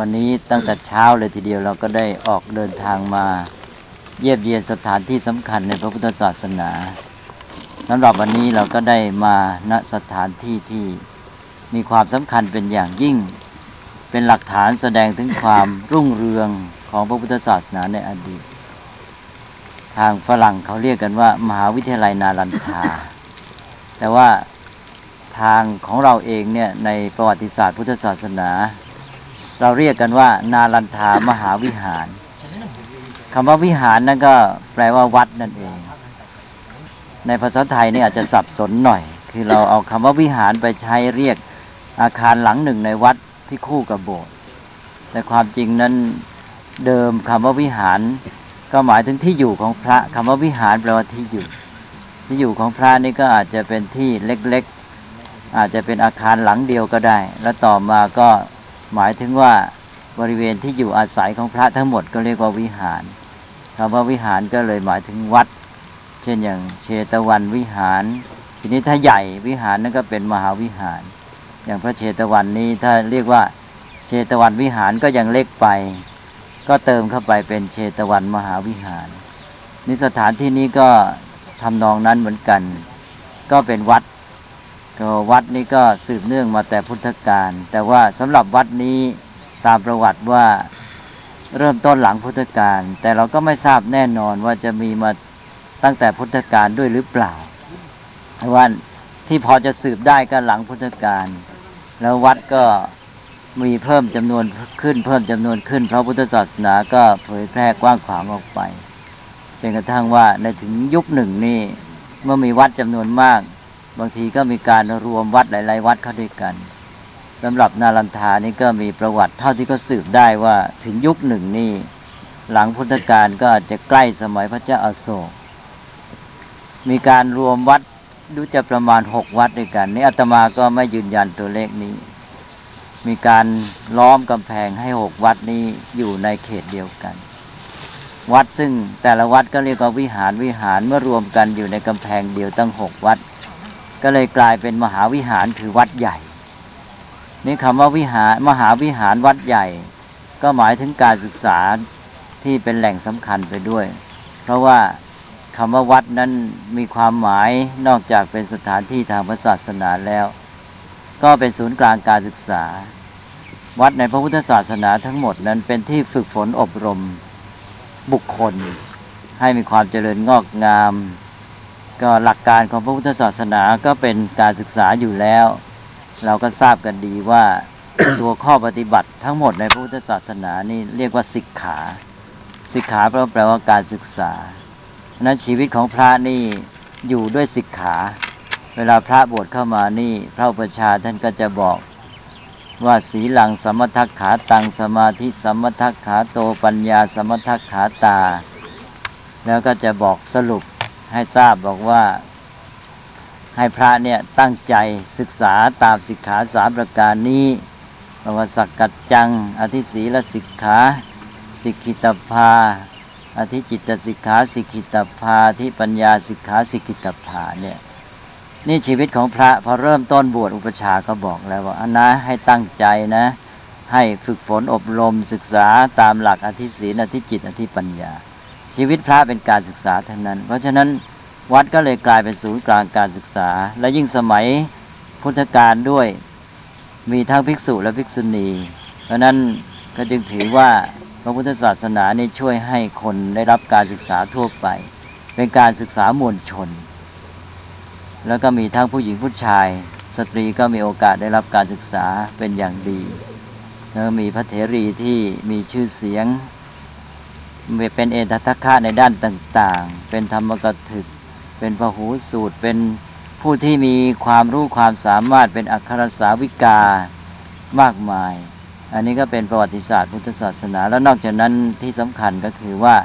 วันนี้ตั้งแต่เช้าเลยทีเดียวเราก็ได้ออกเดินทางมา เยี่ยมเยียนสถานที่สำคัญในพระพุทธศาสนาสำหรับวันนี้เราก็ได้มาณสถานที่ที่มีความสำคัญเป็นอย่างยิ่ง เป็นหลักฐานแสดงถึงความรุ่งเรืองของพระพุทธศาสนาในอดีต ทางฝรั่งเขาเรียกกันว่า มหาวิทยาลัยนาลันทา แต่ว่าทางของเราเองเนี่ยในประวัติศาสตร์พุทธศาสนา เราเรียกกันว่า นาลันทามหาวิหารคำว่าวิหารนั่นก็แปลว่าวัดนั่นเอง ในภาษาไทยนี่อาจจะสับสนหน่อย คือเราเอาคำว่าวิหารไปใช้เรียกอาคารหลังหนึ่งในวัดที่คู่กับโบสถ์แต่ความจริงนั้นเดิมคำว่าวิหาร ก็หมายถึงที่อยู่ของพระคำว่าวิหารแปลว่าที่อยู่ ที่อยู่ของพระนี่ก็อาจจะเป็นที่เล็กๆ อาจจะเป็นอาคารหลังเดียวก็ได้ แล้วต่อมาก็ หมายถึงว่าบริเวณที่อยู่อาศัยของพระทั้งหมดก็เรียกว่าวิหารคำว่าวิหารก็เลยหมายถึงวัด เช่นอย่างเชตวันวิหาร ทีนี้ถ้าใหญ่วิหารนั่นก็เป็นมหาวิหาร อย่างพระเชตวันนี้ถ้าเรียกว่าเชตวันวิหารก็ยังเล็กไป ก็เติมเข้าไปเป็นเชตวันมหาวิหารนี่สถานที่นี้ก็ทำนองนั้นเหมือนกัน ก็เป็นวัด ก็วัดนี้ก็สืบเนื่องมาแต่พุทธกาลแต่ว่าสำหรับวัดนี้ตามประวัติว่าเริ่มต้นหลังพุทธกาลแต่เราก็ไม่ทราบแน่นอนว่าจะมีมาตั้งแต่พุทธกาลด้วยหรือเปล่าว่าที่พอจะสืบได้ก็หลังพุทธกาลแล้ววัดก็มีเพิ่มจำนวนขึ้น เพิ่มจำนวนขึ้นเพราะพุทธศาสนาก็เผยแพร่กว้างขวางออกไปจนกระทั่งว่าในถึงยุคหนึ่งนี่เมื่อมีวัดจำนวนมาก บางทีก็มีการรวมวัดหลาย ๆ วัดเข้าด้วยกันสำหรับนารันทานี่ก็มีประวัติเท่าที่ก็สืบได้ว่าถึงยุคหนึ่งนี่หลังพุทธกาลก็อาจจะใกล้สมัยพระเจ้าอาโศก มีการรวมวัดดูจะประมาณหกวัดด้วยกันนี่อาตมาก็ไม่ยืนยันตัวเลขนี้ มีการล้อมกำแพงให้หกวัดนี้อยู่ในเขตเดียวกัน วัดซึ่งแต่ละวัดก็เรียกว่าวิหารวิหารเมื่อรวมกันอยู่ในกำแพงเดียวตั้งหกวัด ก็เลยกลายเป็นมหาวิหารคือวัดใหญ่ นี่คำว่าวิหารมหาวิหารวัดใหญ่ ก็หมายถึงการศึกษาที่เป็นแหล่งสำคัญไปด้วย เพราะว่าคำว่าวัดนั้นมีความหมายนอกจากเป็นสถานที่ทางศาสนาแล้ว ก็เป็นศูนย์กลางการศึกษา วัดในพระพุทธศาสนาทั้งหมดนั้นเป็นที่ฝึกฝนอบรมบุคคล ให้มีความเจริญงอกงาม ก็หลักการของพระพุทธศาสนาก็เป็นการศึกษาอยู่แล้ว เราก็ทราบกันดีว่าตัวข้อปฏิบัติทั้งหมดในพระพุทธศาสนานี่เรียกว่าสิกขาสิกขาแปลว่าการศึกษานั้นชีวิตของพระนี่อยู่ด้วยสิกขา เวลาพระบวชเข้ามานี่พระอุปชาท่านก็จะบอกว่าสีหลังสมทักขาตังสมาธิสมทักขาโตปัญญาสมทักขาตา แล้วก็จะบอกสรุป ให้ทราบบอกว่า ให้พระเนี่ยตั้งใจศึกษาตามสิกขาสามประการนี้ประว่าสักกัจจัง อธิศีลสิกขาสิกขิตภา อธิจิตสิกขาสิกขิตภาที่ปัญญาสิกขาสิกขิตภาเนี่ยนี่ชีวิตของพระพอเริ่มต้นบวชอุปชาก็บอกแล้วว่าอันนะให้ตั้งใจนะ ให้ฝึกฝนอบรมศึกษาตามหลักอธิศีลอธิจิตอธิปัญญา ชีวิตพระเป็นการศึกษาทั้งนั้น เพราะฉะนั้นวัดก็เลยกลายเป็นศูนย์กลางการศึกษา และยิ่งสมัยพุทธกาลด้วย มีทั้งภิกษุและภิกษุณี เพราะนั้นก็จึงถือว่าพระพุทธศาสนานี่ช่วยให้คนได้รับการศึกษาทั่วไป เป็นการศึกษามวลชน แล้วก็มีทั้งผู้หญิงผู้ชาย สตรีก็มีโอกาสได้รับการศึกษาเป็นอย่างดีแล้วมีพระเถรีที่มีชื่อเสียง เป็นเอตทัคคะในด้านต่างๆ เป็นธรรมกถึก เป็นพหูสูตร เป็นผู้ที่มีความรู้ความสามารถเป็นอัครสาวิกามากมาย อันนี้ก็เป็นประวัติศาสตร์พุทธศาสนา แล้วนอกจากนั้นที่สำคัญก็คือว่า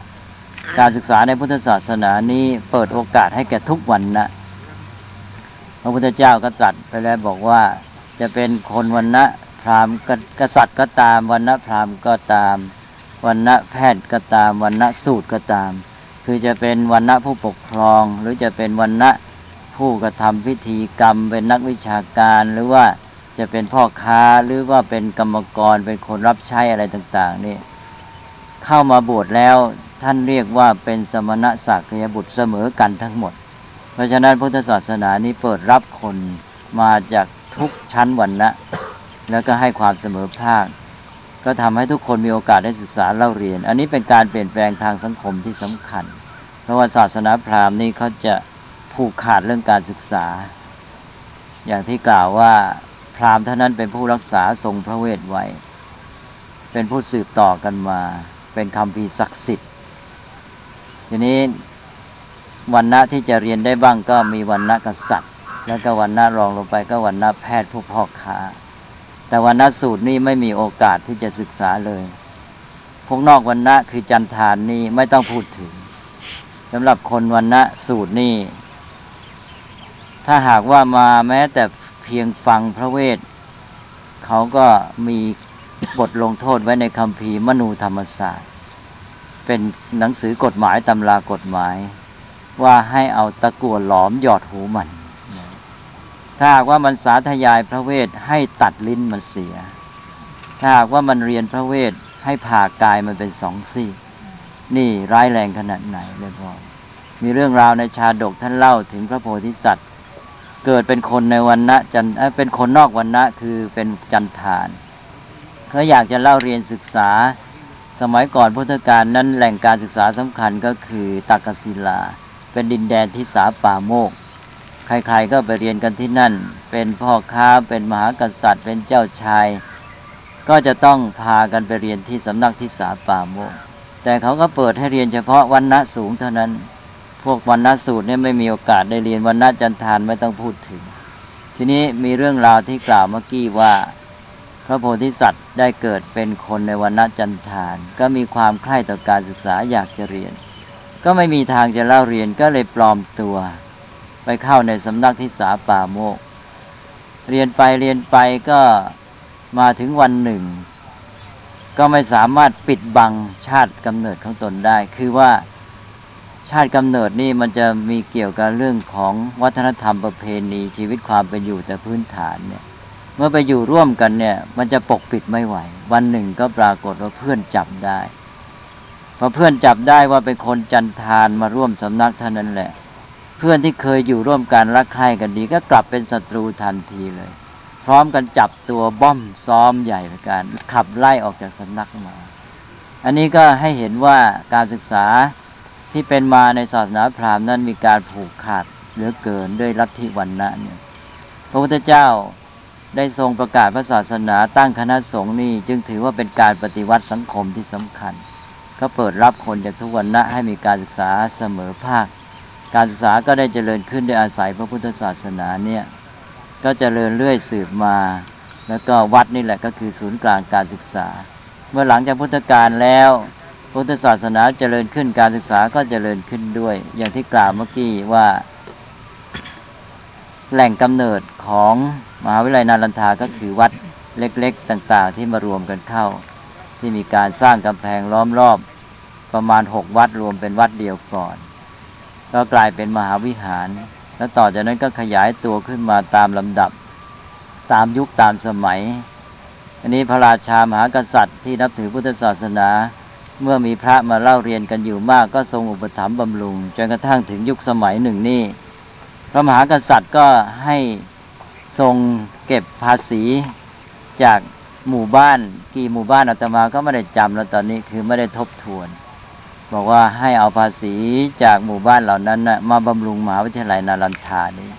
การศึกษาในพุทธศาสนานี้เปิดโอกาสให้แก่ทุกวันนะพระพุทธเจ้าก็ตรัสไปแล้วบอกว่าจะเป็นคนวันนะพราหมณ์กษัตริย์ก็ตามวันนะพราหมณ์ก็ตาม วันนะแพทย์ก็ตามวันนะสูตรก็ตาม คือจะเป็นวันนะผู้ปกครอง หรือจะเป็นวันนะผู้กระทำพิธีกรรม เป็นนักวิชาการ หรือว่าจะเป็นพ่อค้าหรือว่าเป็นกรรมกรเป็นคนรับใช้อะไรต่างๆนี่เข้ามาบวชแล้วท่านเรียกว่าเป็นสมณะศักยบุตรเสมอกันทั้งหมด เพราะฉะนั้นพุทธศาสนานี้เปิดรับคนมาจากทุกชั้นวรรณะแล้วก็ให้ความเสมอภาค ก็ทำให้ทุกคนมีโอกาสได้ศึกษาเล่าเรียน อันนี้เป็นการเปลี่ยนแปลงทางสังคมที่สำคัญ เพราะว่าศาสนาพราหมณ์นี่เขาจะผูกขาดเรื่องการศึกษา อย่างที่กล่าวว่าพราหมณ์เท่านั้นเป็นผู้รักษาทรงพระเวทไว้ เป็นผู้สืบต่อกันมา เป็นคำพีศักดิ์สิทธิ์ ทีนี้วันณะที่จะเรียนได้บ้างก็มีวันณะกษัตริย์ แล้วก็วันณะรองลงไปก็วันณะแพทย์ผู้พ่อค้า แต่วันณะสูตรนี่ไม่มีโอกาสที่จะศึกษาเลย พวกนอกวันณะคือจันทานนี่ไม่ต้องพูดถึงสำหรับคนวันณะสูตรนี่ถ้าหากว่ามาแม้แต่เพียงฟังพระเวทเขาก็มีบทลงโทษไว้ในคำพีมนูธรรมศาสตร์ เป็นหนังสือกฎหมายตำรากฎหมาย ว่าให้เอาตะกั่วหลอมหยอดหูมัน ถ้าหากว่ามันสาธยายพระเวทให้ตัดลิ้นมันเสีย ถ้าหากว่ามันเรียนพระเวทให้ผ่ากายมันเป็นสองซี่ นี่ร้ายแรงขนาดไหนเลยพ่อมีเรื่องราวในชาดกท่านเล่าถึงพระโพธิสัตว์ เกิดเป็นคนในวันณะจันเอ้ยเป็นคนนอกวันณะคือเป็นจันทานเขาอยากจะเล่าเรียนศึกษาสมัยก่อนพุทธกาลนั้นแหล่งการศึกษาสำคัญก็คือตักกศิลา เป็นดินแดนที่สาป่าโมก ใครๆก็ไปเรียนกันที่นั่น เป็นพ่อค้าเป็นมหากษัตริย์เป็นเจ้าชาย ก็จะต้องพากันไปเรียนที่สำนักที่สาป่าโมก แต่เขาก็เปิดให้เรียนเฉพาะวันณะสูงเท่านั้น พวกวันณะสูตรเนี่ยไม่มีโอกาสได้เรียนวันณะจันทานไม่ต้องพูดถึง ทีนี้มีเรื่องราวที่กล่าวเมื่อกี้ว่าพระโพธิสัตว์ได้เกิดเป็นคนในวันณะจันทาน ก็มีความใคร่ต่อการศึกษาอยากจะเรียน ก็ไม่มีทางจะเล่าเรียนก็เลยปลอมตัว ไปเข้าในสำนักที่สาป่าโมก เรียนไปเรียนไปก็มาถึงวันหนึ่ง ก็ไม่สามารถปิดบังชาติกำเนิดของตนได้ คือว่าชาติกำเนิดนี่มันจะมีเกี่ยวกับเรื่องของวัฒนธรรมประเพณีชีวิตความเป็นอยู่แต่พื้นฐานเนี่ยเมื่อไปอยู่ร่วมกันเนี่ย มันจะปกปิดไม่ไหว วันหนึ่งก็ปรากฏว่าเพื่อนจับได้พอเพื่อนจับได้ว่าเป็นคนจันทานมาร่วมสำนักเท่านั้นแหละ เพื่อนที่เคยอยู่ร่วมกันรักใคร่กันดี ก็กลับเป็นศัตรูทันทีเลย พร้อมกันจับตัวบ้อมซ้อมใหญ่ในการขับไล่ออกจากสำนักมา อันนี้ก็ให้เห็นว่าการศึกษาที่เป็นมาในศาสนาพราหมณ์นั้นมีการผูกขาดเหลือเกินด้วยลัทธิวันนะเนี่ยพระพุทธเจ้าได้ทรงประกาศพระศาสนาตั้งคณะสงฆ์นี่จึงถือว่าเป็นการปฏิวัติสังคมที่สำคัญ ก็เปิดรับคนจากทุกวันนะให้มีการศึกษาเสมอภาค การศึกษาก็ได้เจริญขึ้นด้วยอาศัยพระพุทธศาสนาเนี่ยก็เจริญเรื่อยสืบมา แล้วก็วัดนี่แหละก็คือศูนย์กลางการศึกษา เมื่อหลังจากพุทธกาลแล้วพุทธศาสนาเจริญขึ้นการศึกษาก็เจริญขึ้นด้วย อย่างที่กล่าวเมื่อกี้ว่า แหล่งกำเนิดของมหาวิทยาลัยนารันทาก็คือวัดเล็กๆ ต่าง ๆ ที่มารวมกันเข้า ที่มีการสร้างกำแพงล้อมรอบประมาณหกวัดรวมเป็นวัดเดียวก่อน ก็กลายเป็นมหาวิหาร แล้วต่อจากนั้นก็ขยายตัวขึ้นมาตามลำดับ ตามยุคตามสมัย อันนี้พระราชามหากษัตริย์ที่นับถือพุทธศาสนา เมื่อมีพระมาเล่าเรียนกันอยู่มากก็ทรงอุปถัมภ์บำรุงจนกระทั่งถึงยุคสมัยหนึ่งนี่พระมหากษัตริย์ก็ให้ทรงเก็บภาษีจากหมู่บ้าน กี่หมู่บ้านอาตมาก็ไม่ได้จำแล้วตอนนี้คือไม่ได้ทบทวน บอกว่าให้เอาภาษีจากหมู่บ้านเหล่านั้นนะมาบำรุงมหาวิทยาลัยนารันทานี้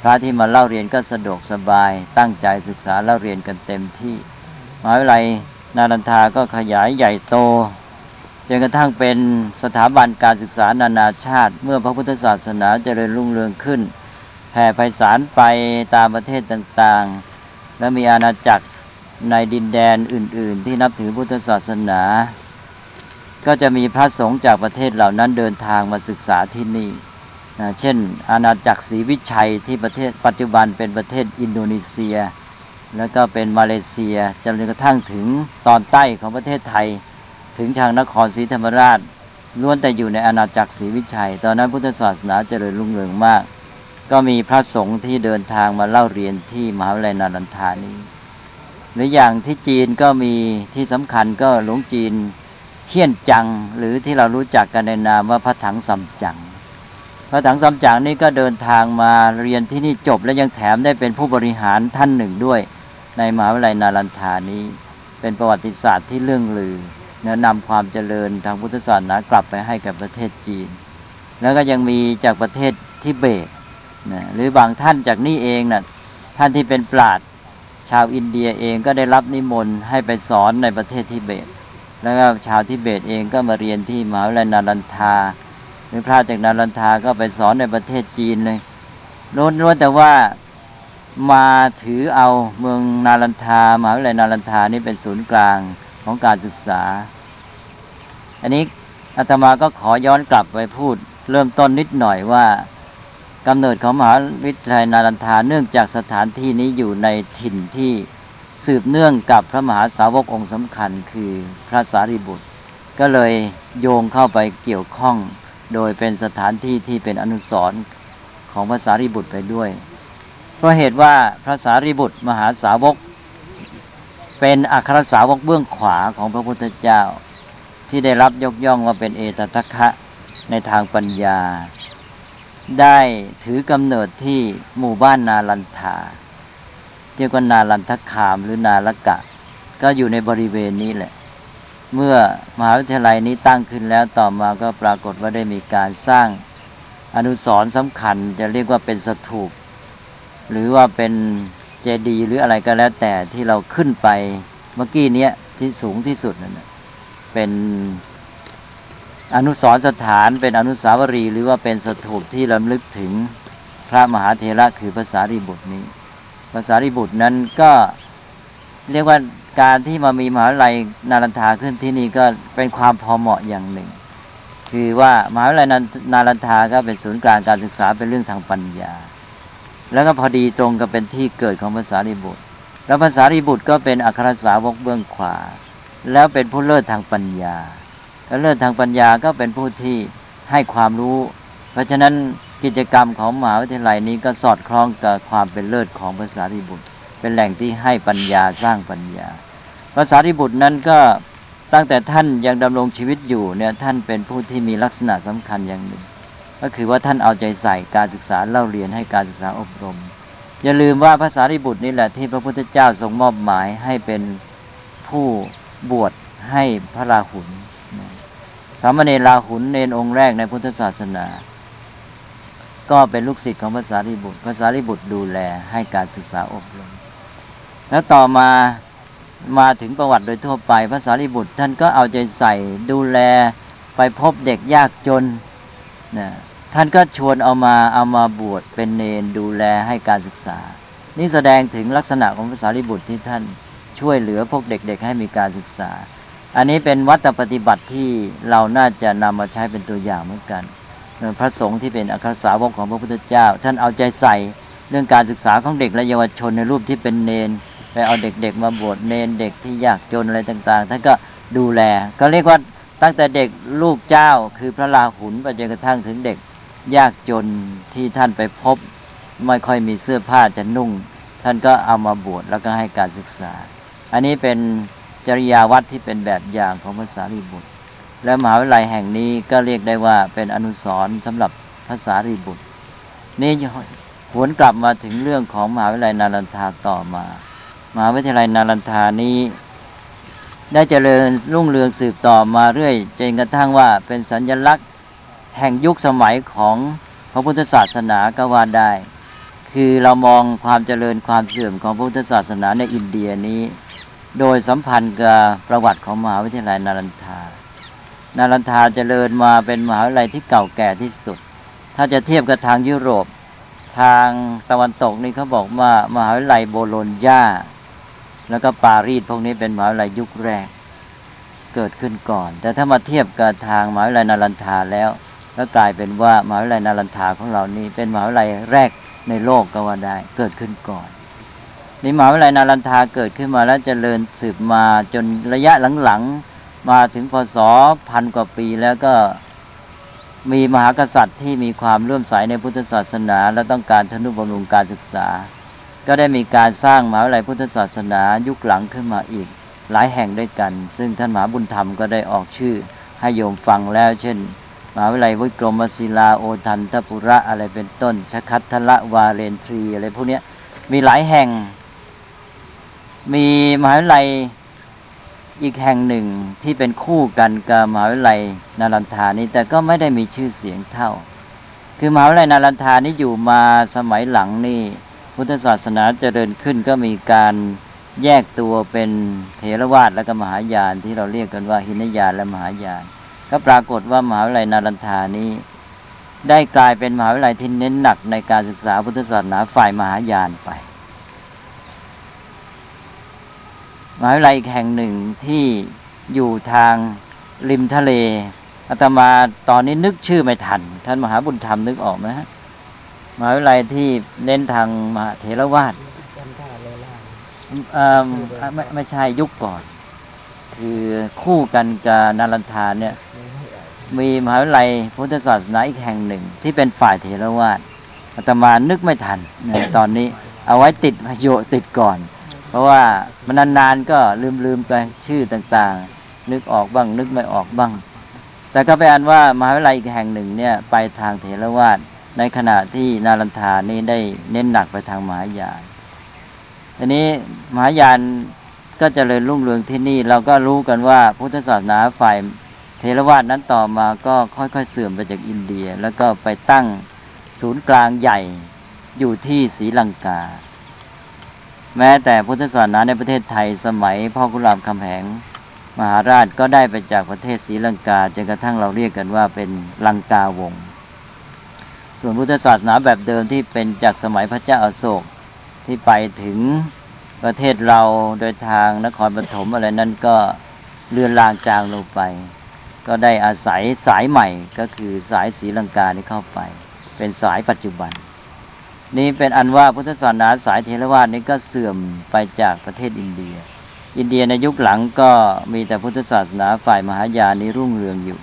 พระที่มาเล่าเรียนก็สะดวกสบาย ตั้งใจศึกษาเล่าเรียนกันเต็มที่มหาวิทยาลัยนารันทาก็ขยายใหญ่โตจนกระทั่งเป็นสถาบันการศึกษานานาชาติ เมื่อพระพุทธศาสนาเจริญรุ่งเรืองขึ้นแผ่ไพศาลไปตามประเทศต่างๆ และมีอาณาจักรในดินแดนอื่น ๆ ที่นับถือพุทธศาสนา ก็จะมีพระสงฆ์จากประเทศเหล่านั้นเดินทางมาศึกษาที่นี่นะเช่น อาณาจักรศรีวิชัยที่ประเทศปัจจุบันเป็นประเทศอินโดนีเซีย แล้วก็เป็นมาเลเซียจนกระทั่งถึงตอนใต้ของประเทศไทย ถึงทางนครศรีธรรมราชล้วนแต่อยู่ในอาณาจักรศรีวิชัย ตอนนั้นพุทธศาสนาเจริญรุ่งเรืองมาก ก็มีพระสงฆ์ที่เดินทางมาเล่าเรียนที่มหาวิทยาลัยนารันทานี้หรืออย่างที่จีนก็มีที่สำคัญก็หลวงจีน เฮี้ยนจังหรือที่เรารู้จักกันในนามว่าพระถังซัมจัง พระถังซัมจังนี่ก็เดินทางมาเรียนที่นี่จบและยังแถมได้เป็นผู้บริหารท่านหนึ่งด้วย ในมหาวิทยาลัยนารันทานี้ เป็นประวัติศาสตร์ที่เรื่องลือเนื้อนำความเจริญทางพุทธศาสนากลับไปให้กับประเทศจีน แล้วก็ยังมีจากประเทศทิเบตนะหรือบางท่านจากนี่เองนะท่านที่เป็นปราชญ์ชาวอินเดียเองก็ได้รับนิมนต์ให้ไปสอนในประเทศทิเบต แล้วก็ชาวทิเบตเองก็มาเรียนที่มหาวิทยาลัยนารันทาหรือพระจากนารันทาก็ไปสอนในประเทศจีนเลยล้วนล้วนแต่ว่ามาถือเอาเมืองนารันทามหาวิทยาลัยนารันทานี่เป็นศูนย์กลางของการศึกษา อันนี้อาตมาก็ขอย้อนกลับไปพูด เริ่มต้นนิดหน่อยว่ากำเนิดของมหาวิทยาลัยนารันทาเนื่องจากสถานที่นี้อยู่ในถิ่นที่ สืบเนื่องกับพระมหาสาวกองค์สำคัญคือพระสารีบุตร ก็เลยโยงเข้าไปเกี่ยวข้อง โดยเป็นสถานที่ที่เป็นอนุสรณ์ของพระสารีบุตรไปด้วย เพราะเหตุว่าพระสารีบุตรมหาสาวก เป็นอัครสาวกเบื้องขวาของพระพุทธเจ้า ที่ได้รับยกย่องว่าเป็นเอตทัคคะในทางปัญญา ได้ถือกำเนิดที่หมู่บ้านนาลันทา เรียกว่านาลันทคามหรือนาลกะ ก็อยู่ในบริเวณนี้แหละ เมื่อมหาวิทยาลัยนี้ตั้งขึ้นแล้วต่อมาก็ปรากฏว่าได้มีการสร้างอนุสรณ์สำคัญจะเรียกว่าเป็นสถูป หรือว่าเป็นเจดีย์หรืออะไรก็แล้วแต่ที่เราขึ้นไปเมื่อกี้เนี้ยที่สูงที่สุดนั่นเป็นอนุสรสถานเป็นอนุสาวรีย์หรือว่าเป็นสถูปที่รำลึกถึงพระมหาเถระคือภาษารีบุตรนี้ ภาษารีบุตรนั้นก็เรียกว่าการที่มามีมหาวิทยาลัยนารันทาขึ้นที่นี่ก็เป็นความพอเหมาะอย่างหนึ่ง คือว่ามหาวิทยาลัยนารันทาก็เป็นศูนย์กลางการศึกษาเป็นเรื่องทางปัญญา แล้วก็พอดีตรงกับเป็นที่เกิดของภาษารีบุตร แล้วภาษารีบุตรก็เป็นอัครสาวกเบื้องขวา แล้วเป็นผู้เลิศทางปัญญาแล้วเลิศทางปัญญาก็เป็นผู้ที่ให้ความรู้ เพราะฉะนั้น กิจกรรมของมหาวิทยาลัยนี้ก็สอดคล้องกับความเป็นเลิศของภาษารีบุตร เป็นแหล่งที่ให้ปัญญาสร้างปัญญาภาษารีบุตรนั้นก็ตั้งแต่ท่านยังดำรงชีวิตอยู่เนี่ยท่านเป็นผู้ที่มีลักษณะสำคัญอย่างหนึ่ง ก็คือว่าท่านเอาใจใส่การศึกษาเล่าเรียนให้การศึกษาอบรม อย่าลืมว่าภาษาริบุตรนี่แหละที่พระพุทธเจ้าทรงมอบหมายให้เป็นผู้บวชให้พระราหุลสามเณรราหุลเนนองค์แรกในพุทธศาสนา ก็เป็นลูกศิษย์ของภาษาริบุตรภาษาริบุตรดูแลให้การศึกษาอบรม แล้วต่อมามาถึงประวัติโดยทั่วไปภาษาริบุตรท่านก็เอาใจใส่ดูแลไปพบเด็กยากจนนะท่านก็ชวนเอามาเอามาบวชเป็นเนนดูแลให้การศึกษา นี่แสดงถึงลักษณะของภาษาริบุตรที่ท่านช่วยเหลือพวกเด็กๆให้มีการศึกษา อันนี้เป็นวัตถปฏิบัติที่เราน่าจะนำมาใช้เป็นตัวอย่างเหมือนกัน พระสงฆ์ที่เป็นอัครสาวกของพระพุทธเจ้า ท่านเอาใจใส่เรื่องการศึกษาของเด็กและเยาวชนในรูปที่เป็นเนน ไปเอาเด็กๆมาบวชเนนเด็กที่ยากจนอะไรต่างๆท่านก็ดูแล ก็เรียกว่าตั้งแต่เด็กลูกเจ้าคือพระราหุลไปจนกระทั่งถึงเด็กยากจนที่ท่านไปพบ ไม่ค่อยมีเสื้อผ้าจะนุ่ง ท่านก็เอามาบวชแล้วก็ให้การศึกษา อันนี้เป็นจริยาวัดที่เป็นแบบอย่างของภาษารีบุตร และมหาวิทยาลัยแห่งนี้ก็เรียกได้ว่าเป็นอนุสรณ์สำหรับภาษารีบุตร นี่หวนกลับมาถึงเรื่องของมหาวิทยาลัยนารันทาต่อมา มหาวิทยาลัยนารันทานี้ ได้เจริญรุ่งเรืองสืบต่อมาเรื่อยจนกระทั่งว่าเป็นสัญลักษณ์แห่งยุคสมัยของพระพุทธศาสนาก็ว่าได้ คือเรามองความเจริญความเสื่อมของพระพุทธศาสนาในอินเดียนี้ โดยสัมพันธ์กับประวัติของมหาวิทยาลัยนารันทา นารันทาเจริญมาเป็นมหาวิทยาลัยที่เก่าแก่ที่สุด ถ้าจะเทียบกับทางยุโรป ทางตะวันตกนี่เขาบอกว่ามหาวิทยาลัยโบโลญญาแล้วก็ปารีสพวกนี้เป็นมหาวิทยาลัยยุคแรกเกิดขึ้นก่อน แต่ถ้ามาเทียบกับทางมหาวิทยาลัยนารันทาแล้วก็กลายเป็นว่ามหาวิทยาลัยนารันทาของเรานี่เป็นมหาวิทยาลัยแรกในโลกก็ว่าได้เกิดขึ้นก่อนนี่มหาวิทยาลัยนารันทาเกิดขึ้นมาแล้วเจริญสืบมาจนระยะหลังๆ มาถึงพศพันกว่าปีแล้วก็มีมหากษัตริย์ที่มีความเลื่อมใสในพุทธศาสนา และต้องการทนุบำรุงการศึกษา ก็ได้มีการสร้างมหาวิทยาลัยพุทธศาสนายุคหลังขึ้นมาอีก หลายแห่งด้วยกัน ซึ่งท่านมหาบุญธรรมก็ได้ออกชื่อให้โยมฟังแล้ว เช่นมหาวิทยาลัยวิกรมศิลาโอทันทปุระอะไรเป็นต้นชคัตทละวาเลนทรีอะไรพวกนี้มีหลายแห่ง มีมหาวิทยาลัย อีกแห่งหนึ่งที่เป็นคู่กันกับมหาวิทยาลัยนารันทานี้แต่ก็ไม่ได้มีชื่อเสียงเท่า คือมหาวิทยาลัยนารันทานี้อยู่มาสมัยหลังนี่พุทธศาสนาเจริญขึ้นก็มีการแยกตัวเป็นเถรวาทและก็มหายานที่เราเรียกกันว่าหินยานและมหายาน ก็ปรากฏว่ามหาวิทยาลัยนารันทานี้ ได้กลายเป็นมหาวิทยาลัยที่เน้นหนักในการศึกษาพุทธศาสนาฝ่ายมหายานไป มหาวิทยาลัยอีกแห่งหนึ่งที่อยู่ทางริมทะเลอาตมาตอนนี้นึกชื่อไม่ทัน ท่านมหาบุญธรรมนึกออกไหมฮะมหาวิทยาลัยที่เน้นทางมหาเถรวาทไม่ไม่ใช่ยุคก่อน คือคู่กันกับนารันทาเนี่ย มีมหาวิทยาลัยพุทธศาสนาอีกแห่งหนึ่ง ที่เป็นฝ่ายเถรวาทอาตมานึกไม่ทันนตอนนี้ เอาไว้ติดพโยชน์ติดก่อน ราะว่ามันนานๆก็ลืมลืมๆไปชื่อต่างๆ นึกออกบ้าง นึกไม่ออกบ้าง แต่ก็ไปนอันว่ามหาวิทยาลัยอีกแห่งหนึ่งเนี่ยไปทางเถรวาทในขณะที่นารันทานี่ได้เน้นหนักไปทางมหายานทีนี้มหายานก็เจริญรุ่งเรืองที่นี่ เราก็รู้กันว่าพุทธศาสนาฝ่ายเทรวาสนั้นต่อมาก็ค่อยๆเสื่อมไปจากอินเดีย แล้วก็ไปตั้งศูนย์กลางใหญ่อยู่ที่ศรีลังกา แม้แต่พุทธศาสนาในประเทศไทยสมัยพ่อขุนรามคำแหง มหาราชก็ได้ไปจากประเทศศรีลังกาจนกระทั่งเราเรียกกันว่าเป็นลังกาวง ส่วนพุทธศาสนาแบบเดิมที่เป็นจากสมัยพระเจ้าอาโศกที่ไปถึงประเทศเราโดยทางนครปฐมอะไรนั้นก็เลือนลางจางลงไป ก็ได้อาศัยสายใหม่ก็คือสายศรีลังกานี้เข้าไป เป็นสายปัจจุบัน นี่เป็นอันว่าพุทธศาสนาสายเทรวาสนี้ก็เสื่อมไปจากประเทศอินเดีย อินเดียในยุคหลังก็มีแต่พุทธศาสนาฝ่ายมหายานนี้รุ่งเรืองอยู่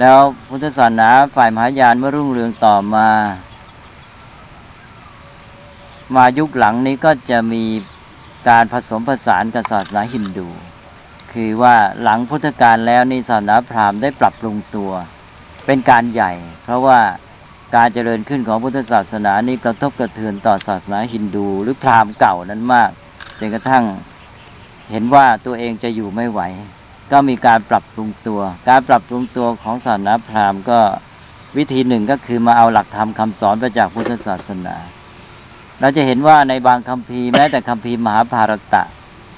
แล้วพุทธศาสนาฝ่ายมหายานเมื่อรุ่งเรืองต่อมา มายุคหลังนี้ก็จะมีการผสมผสานกับศาสนาฮินดู คือว่าหลังพุทธกาลแล้วนี่ศาสนาพราหมณ์ได้ปรับปรุงตัว เป็นการใหญ่ เพราะว่า การเจริญขึ้นของพุทธศาสนานี้กระทบกระเทือนต่อศาสนาฮินดูหรือพราหมณ์เก่านั้นมากจนกระทั่งเห็นว่าตัวเองจะอยู่ไม่ไหว ก็มีการปรับปรุงตัว การปรับปรุงตัวของศาสนาพราหมณ์ก็วิธีหนึ่งก็คือมาเอาหลักธรรมคำสอนมาจากพุทธศาสนา เราจะเห็นว่าในบางคัมภีร์แม้แต่คัมภีร์มหาภารตะ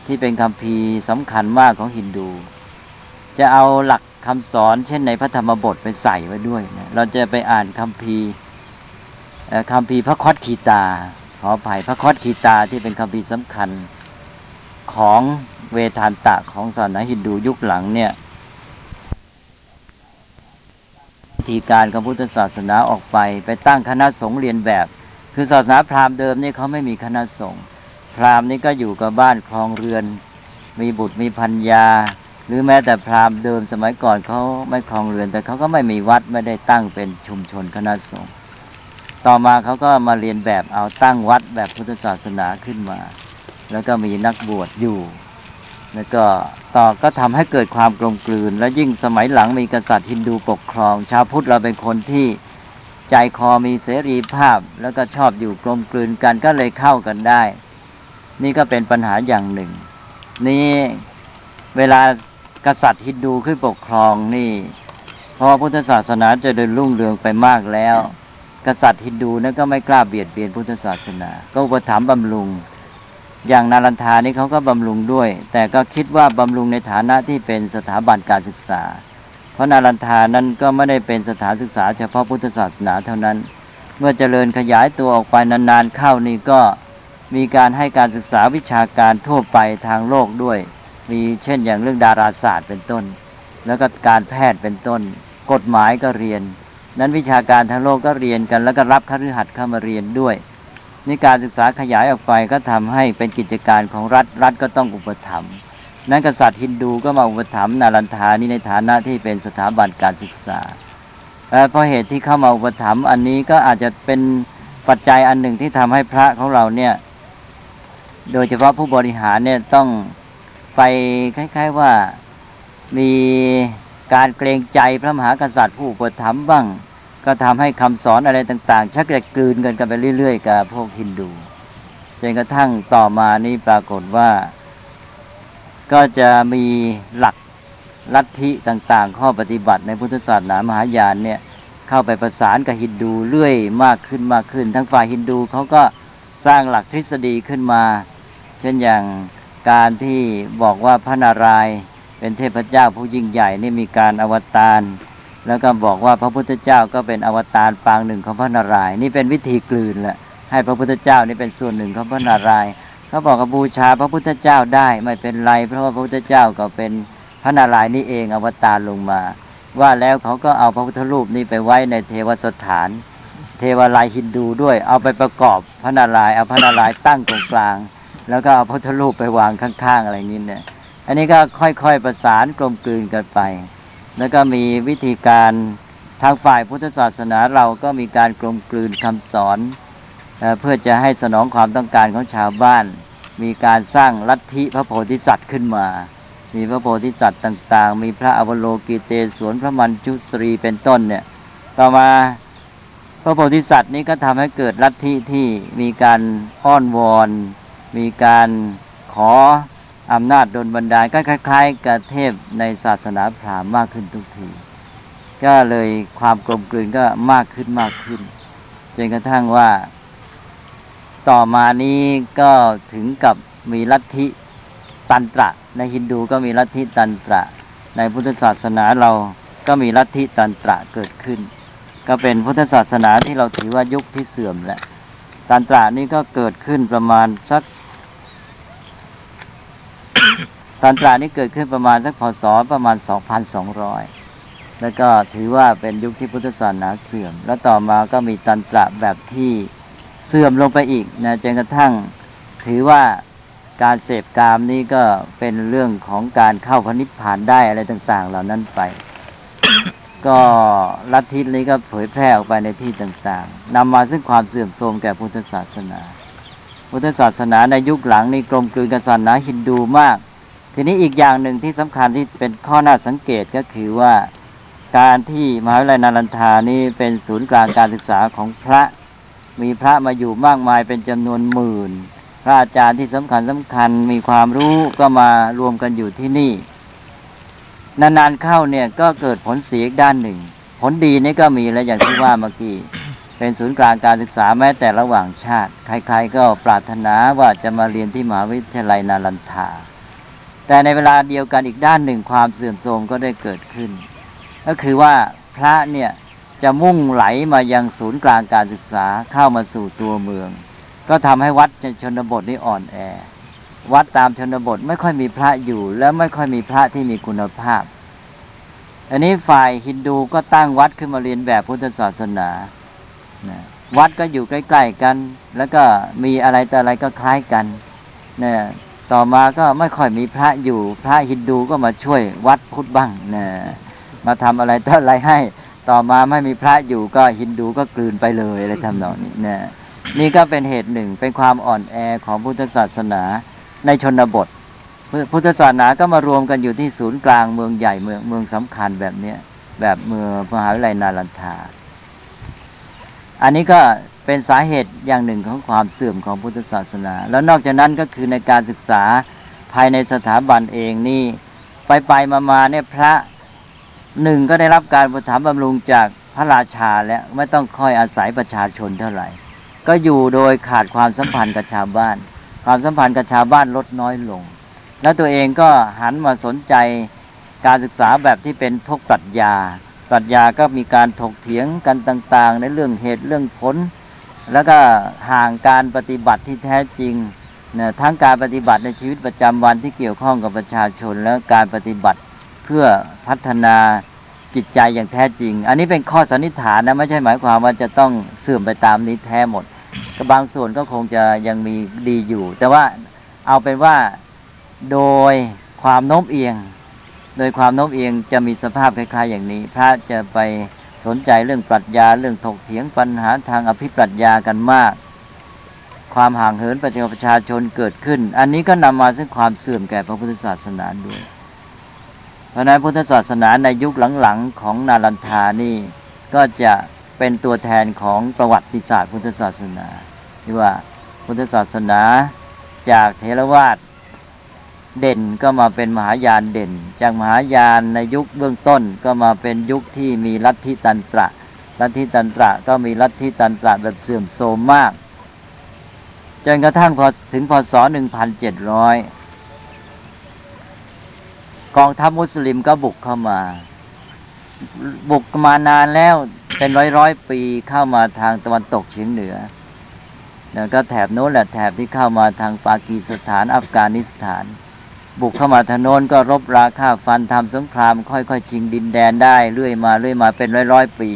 ที่เป็นคัมภีร์สำคัญมากของฮินดู จะเอาหลัก คำสอนเช่นในพระธรรมบทไปใส่ไว้ด้วยนะเราจะไปอ่านคัมภีคัมภีพระคอดคีตา ขอภัยพระคอดคีตาที่เป็นคัมภีร์สำคัญของเวทานตะของศาสนาฮินดูยุคหลังเนี่ยวิธีการของพุทธศาสนาออกไป ไปตั้งคณะสงฆ์เรียนแบบ คือศาสนาพราหมณ์เดิมนี่เขาไม่มีคณะสงฆ์พราหมณ์นี่ก็อยู่กับบ้านครองเรือน มีบุตรมีพัญญา หรือแม้แต่พราหมณ์เดิมสมัยก่อนเขาไม่ครองเรือน แต่เขาก็ไม่มีวัดไม่ได้ตั้งเป็นชุมชนคณะสงฆ์ต่อมาเขาก็มาเรียนแบบเอาตั้งวัดแบบพุทธศาสนาขึ้นมา แล้วก็มีนักบวชอยู่ แล้วก็ต่อก็ทำให้เกิดความกลมกลืน และยิ่งสมัยหลังมีกษัตริย์ฮินดูปกครอง ชาวพุทธเราเป็นคนที่ใจคอมีเสรีภาพ แล้วก็ชอบอยู่กลมกลืนกันก็เลยเข้ากันได้ นี่ก็เป็นปัญหาอย่างหนึ่ง นี่เวลา กษัตริย์ฮินดูขึ้นปกครองนี่เพราะพุทธศาสนาจะเดินรุ่งเรืองไปมากแล้ว กษัตริย์ฮินดูนั้นก็ไม่กล้าเบียดเบียนพุทธศาสนา ก็อุปถัมภ์บำรุง อย่างนารันทานี่เขาก็บำรุงด้วย แต่ก็คิดว่าบำรุงในฐานะที่เป็นสถาบันการศึกษา เพราะนารันทานั้นก็ไม่ได้เป็นสถานศึกษา เฉพาะพุทธศาสนาเท่านั้น เมื่อเจริญขยายตัวออกไปนานๆเข้านี่ก็มีการให้การศึกษาวิชาการทั่วไปทางโลกด้วย มีเช่นอย่างเรื่องดาราศาสตร์เป็นต้น แล้วก็การแพทย์เป็นต้น กฎหมายก็เรียน นั้นวิชาการทางโลกก็เรียนกันแล้วก็รับคฤหัสถ์เข้ามาเรียนด้วยนี่การศึกษาขยายออกไปก็ทำให้เป็นกิจการของรัฐรัฐก็ต้องอุปถัมภ์นั้นกษัตริย์ฮินดูก็มาอุปถัมภ์นารันทานี่ในฐานะที่เป็นสถาบันการศึกษาเอ่เพราะเหตุที่เข้ามาอุปถัมภ์อันนี้ก็อาจจะเป็นปัจจัยอันหนึ่งที่ทำให้พระของเราเนี่ย โดยเฉพาะผู้บริหารเนี่ยต้อง ไปคล้าย ๆว่ามีการเกรงใจพระมหากษัตริย์ผู้อุปถัมภ์บ้าง ก็ทำให้คำสอนอะไรต่าง ๆ ชักจะกลืนกันกันไปเรื่อย ๆ กับพวกฮินดูจนกระทั่งต่อมานี่ปรากฏว่า ก็จะมีหลักลัทธิต่าง ๆ ข้อปฏิบัติในพุทธศาสนามหายานเนี่ยเข้าไปประสานกับฮินดูเรื่อยมากขึ้นมากขึ้น ทั้งฝ่ายฮินดูเขาก็สร้างหลักทฤษฎีขึ้นมา เช่นอย่าง การที่บอกว่าพระนารายณ์เป็นเทพเจ้าผู้ยิ่งใหญ่นี่มีการอวตารแล้วก็บอกว่าพระพุทธเจ้าก็เป็นอวตารปางหนึ่งของพระนารายณ์นี่เป็นวิธีกลืนแหละให้พระพุทธเจ้านี่เป็นส่วนหนึ่งของพระนารายณ์เขาบอกว่าบูชาพระพุทธเจ้าได้ไม่เป็นไร เพราะว่าพระพุทธเจ้าก็เป็นพระนารายณ์นี่เองอวตารลงมา ว่าแล้วเขาก็เอาพระพุทธรูปนี้ไปไว้ในเทวสถาน เทวาลัยฮินดูด้วยเอาไปประกอบพระนารายณ์เอาพระนารายณ์ตั้งตรงกลาง แล้วก็เอาพระพุทธรูปไปวางข้างๆอะไรนี้เนี่ยอันนี้ก็ค่อยๆประสานกลมกลืนกันไป แล้วก็มีวิธีการทางฝ่ายพุทธศาสนาเราก็มีการกลมกลืนคำสอนเพื่อจะให้สนองความต้องการของชาวบ้าน มีการสร้างลัทธิพระโพธิสัตว์ขึ้นมา มีพระโพธิสัตว์ต่างๆ มีพระอวโลกิเตศวนพระมัญจุสรีเป็นต้นเนี่ยต่อมาพระโพธิสัตว์นี้ก็ทำให้เกิดลัทธิที่มีการอ้อนวอน มีการขออำนาจดลบันดาลก็คล้ายๆกับเทพในศาสนาพราหมณ์มากขึ้นทุกที ก็เลยความกลมกลืนก็มากขึ้นมากขึ้นจนกระทั่งว่า ต่อมานี้ก็ถึงกับมีลัทธิตันตระ ในฮินดูก็มีลัทธิตันตระ ในพุทธศาสนาเราก็มีลัทธิตันตระเกิดขึ้น ก็เป็นพุทธศาสนาที่เราถือว่ายุคที่เสื่อมแล้วตันตระนี่ก็เกิดขึ้นประมาณสัก ตันตระนี่เกิดขึ้นประมาณสักพศประมาณ 2,200 แล้วก็ถือว่าเป็นยุคที่พุทธศาสนาเสื่อม แล้วต่อมาก็มีตันตระแบบที่เสื่อมลงไปอีกนะจนกระทั่งถือว่าการเสพกามนี่ก็เป็นเรื่องของการเข้าพระนิพพานได้อะไรต่าง ๆ เหล่านั้นไป ก็ลัทธินี้ก็เผยแพร่ออกไปในที่ต่าง ๆนำมาซึ่งความเสื่อมโทรมแก่พุทธศาสนา พุทธศาสนาในยุคหลังนี่กลมกลืนกับศาสนาฮินดูมาก ทีนี้อีกอย่างหนึ่งที่สำคัญที่เป็นข้อน่าสังเกตก็คือว่าการที่มหาวิทยาลัยนารันทานี่เป็นศูนย์กลางการศึกษาของพระ มีพระมาอยู่มากมายเป็นจำนวนหมื่น พระอาจารย์ที่สำคัญสำคัญมีความรู้ก็มารวมกันอยู่ที่นี่ นานๆเข้าเนี่ยก็เกิดผลเสียอีกด้านหนึ่ง ผลดีนี่ก็มีแล้วอย่างที่ว่าเมื่อกี้ เป็นศูนย์กลางการศึกษาแม้แต่ระหว่างชาติ ใครๆก็ปรารถนาว่าจะมาเรียนที่มหาวิทยาลัยนารันทา แต่ในเวลาเดียวกันอีกด้านหนึ่งความเสื่อมโทรมก็ได้เกิดขึ้น ก็คือว่าพระเนี่ยจะมุ่งไหลมายังศูนย์กลางการศึกษาเข้ามาสู่ตัวเมือง ก็ทำให้วัดในชนบทนี่อ่อนแอ วัดตามชนบทไม่ค่อยมีพระอยู่ และไม่ค่อยมีพระที่มีคุณภาพ อันนี้ฝ่ายฮินดูก็ตั้งวัดขึ้นมาเรียนแบบพุทธศาสนา นะวัดก็อยู่ใกล้ ๆกัน แล้วก็มีอะไรแต่อะไรก็คล้ายกันนะต่อมาก็ไม่ค่อยมีพระอยู่ พระฮินดูก็มาช่วยวัดพุทธบ้างนะมาทำอะไรต่ออะไรให้ ต่อมาไม่มีพระอยู่ก็ฮินดูก็กลืนไปเลยอะไรทำนองนี้นะนี่ก็เป็นเหตุหนึ่งเป็นความอ่อนแอของพุทธศาสนาในชนบท พุทธศาสนาก็มารวมกันอยู่ที่ศูนย์กลางเมืองใหญ่เมืองเมืองสำคัญแบบเนี้ยแบบเมืองมหาวิทยาลัยนารันทา อันนี้ก็เป็นสาเหตุอย่างหนึ่งของความเสื่อมของพุทธศาสนา แล้วนอกจากนั้นก็คือในการศึกษาภายในสถาบันเองนี่ ไปไปมามาเนี่ยพระหนึ่งก็ได้รับการประถมบำรุงจากพระราชาแล้วไม่ต้องคอยอาศัยประชาชนเท่าไหร่ ก็อยู่โดยขาดความสัมพันธ์กับชาวบ้าน ความสัมพันธ์กับชาวบ้านลดน้อยลง แล้วตัวเองก็หันมาสนใจการศึกษาแบบที่เป็นพวกปรัชญา ปรัชญาก็มีการถกเถียงกันต่างๆ ในเรื่องเหตุเรื่องผล แล้วก็ห่างการปฏิบัติที่แท้จริงนะทั้งการปฏิบัติในชีวิตประจำวันที่เกี่ยวข้องกับประชาชน และการปฏิบัติเพื่อพัฒนาจิตใจอย่างแท้จริง อันนี้เป็นข้อสันนิษฐานนะไม่ใช่หมายความว่าจะต้องเสื่อมไปตามนี้แท้หมดก็บางส่วนก็คงจะยังมีดีอยู่ แต่ว่าเอาเป็นว่าโดยความโน้มเอียง โดยความโน้มเอียงจะมีสภาพคล้าย ๆ อย่างนี้ พระจะไปสนใจเรื่องปรัชญาเรื่องถกเถียงปัญหาทางอภิปรัชญากันมาก ความห่างเหินประชาประชาชนเกิดขึ้น อันนี้ก็นำมาซึ่งความเสื่อมแก่พระพุทธศาสนาด้วย เพราะฉะนั้นพุทธศาสนาในยุคหลังๆของนารันทานี่ก็จะเป็นตัวแทนของประวัติศาสตร์พุทธศาสนาที่ว่าพุทธศาสนาจากเทรวาส เด่นก็มาเป็นมหายานเด่น จากมหายานในยุคเบื้องต้นก็มาเป็นยุคที่มีลัทธิตันตระ ลัทธิตันตระก็มีลัทธิตันตระแบบเสื่อมโทรมมาก จนกระทั่งพอถึงพศ 1700 กองทัพมุสลิมก็บุกเข้ามา บุกมานานแล้วเป็นร้อยร้อยปีเข้ามาทางตะวันตกเฉียงเหนือแล้วก็แถบโน้นแหละแถบที่เข้ามาทางปากีสถานอัฟกานิสถาน บุกเข้ามาทางโน้นก็รบราฆ่าฟันทำสงคราม ค่อยๆ ชิงดินแดนได้เรื่อยมาเรื่อยมาเป็นร้อยร้อยๆปี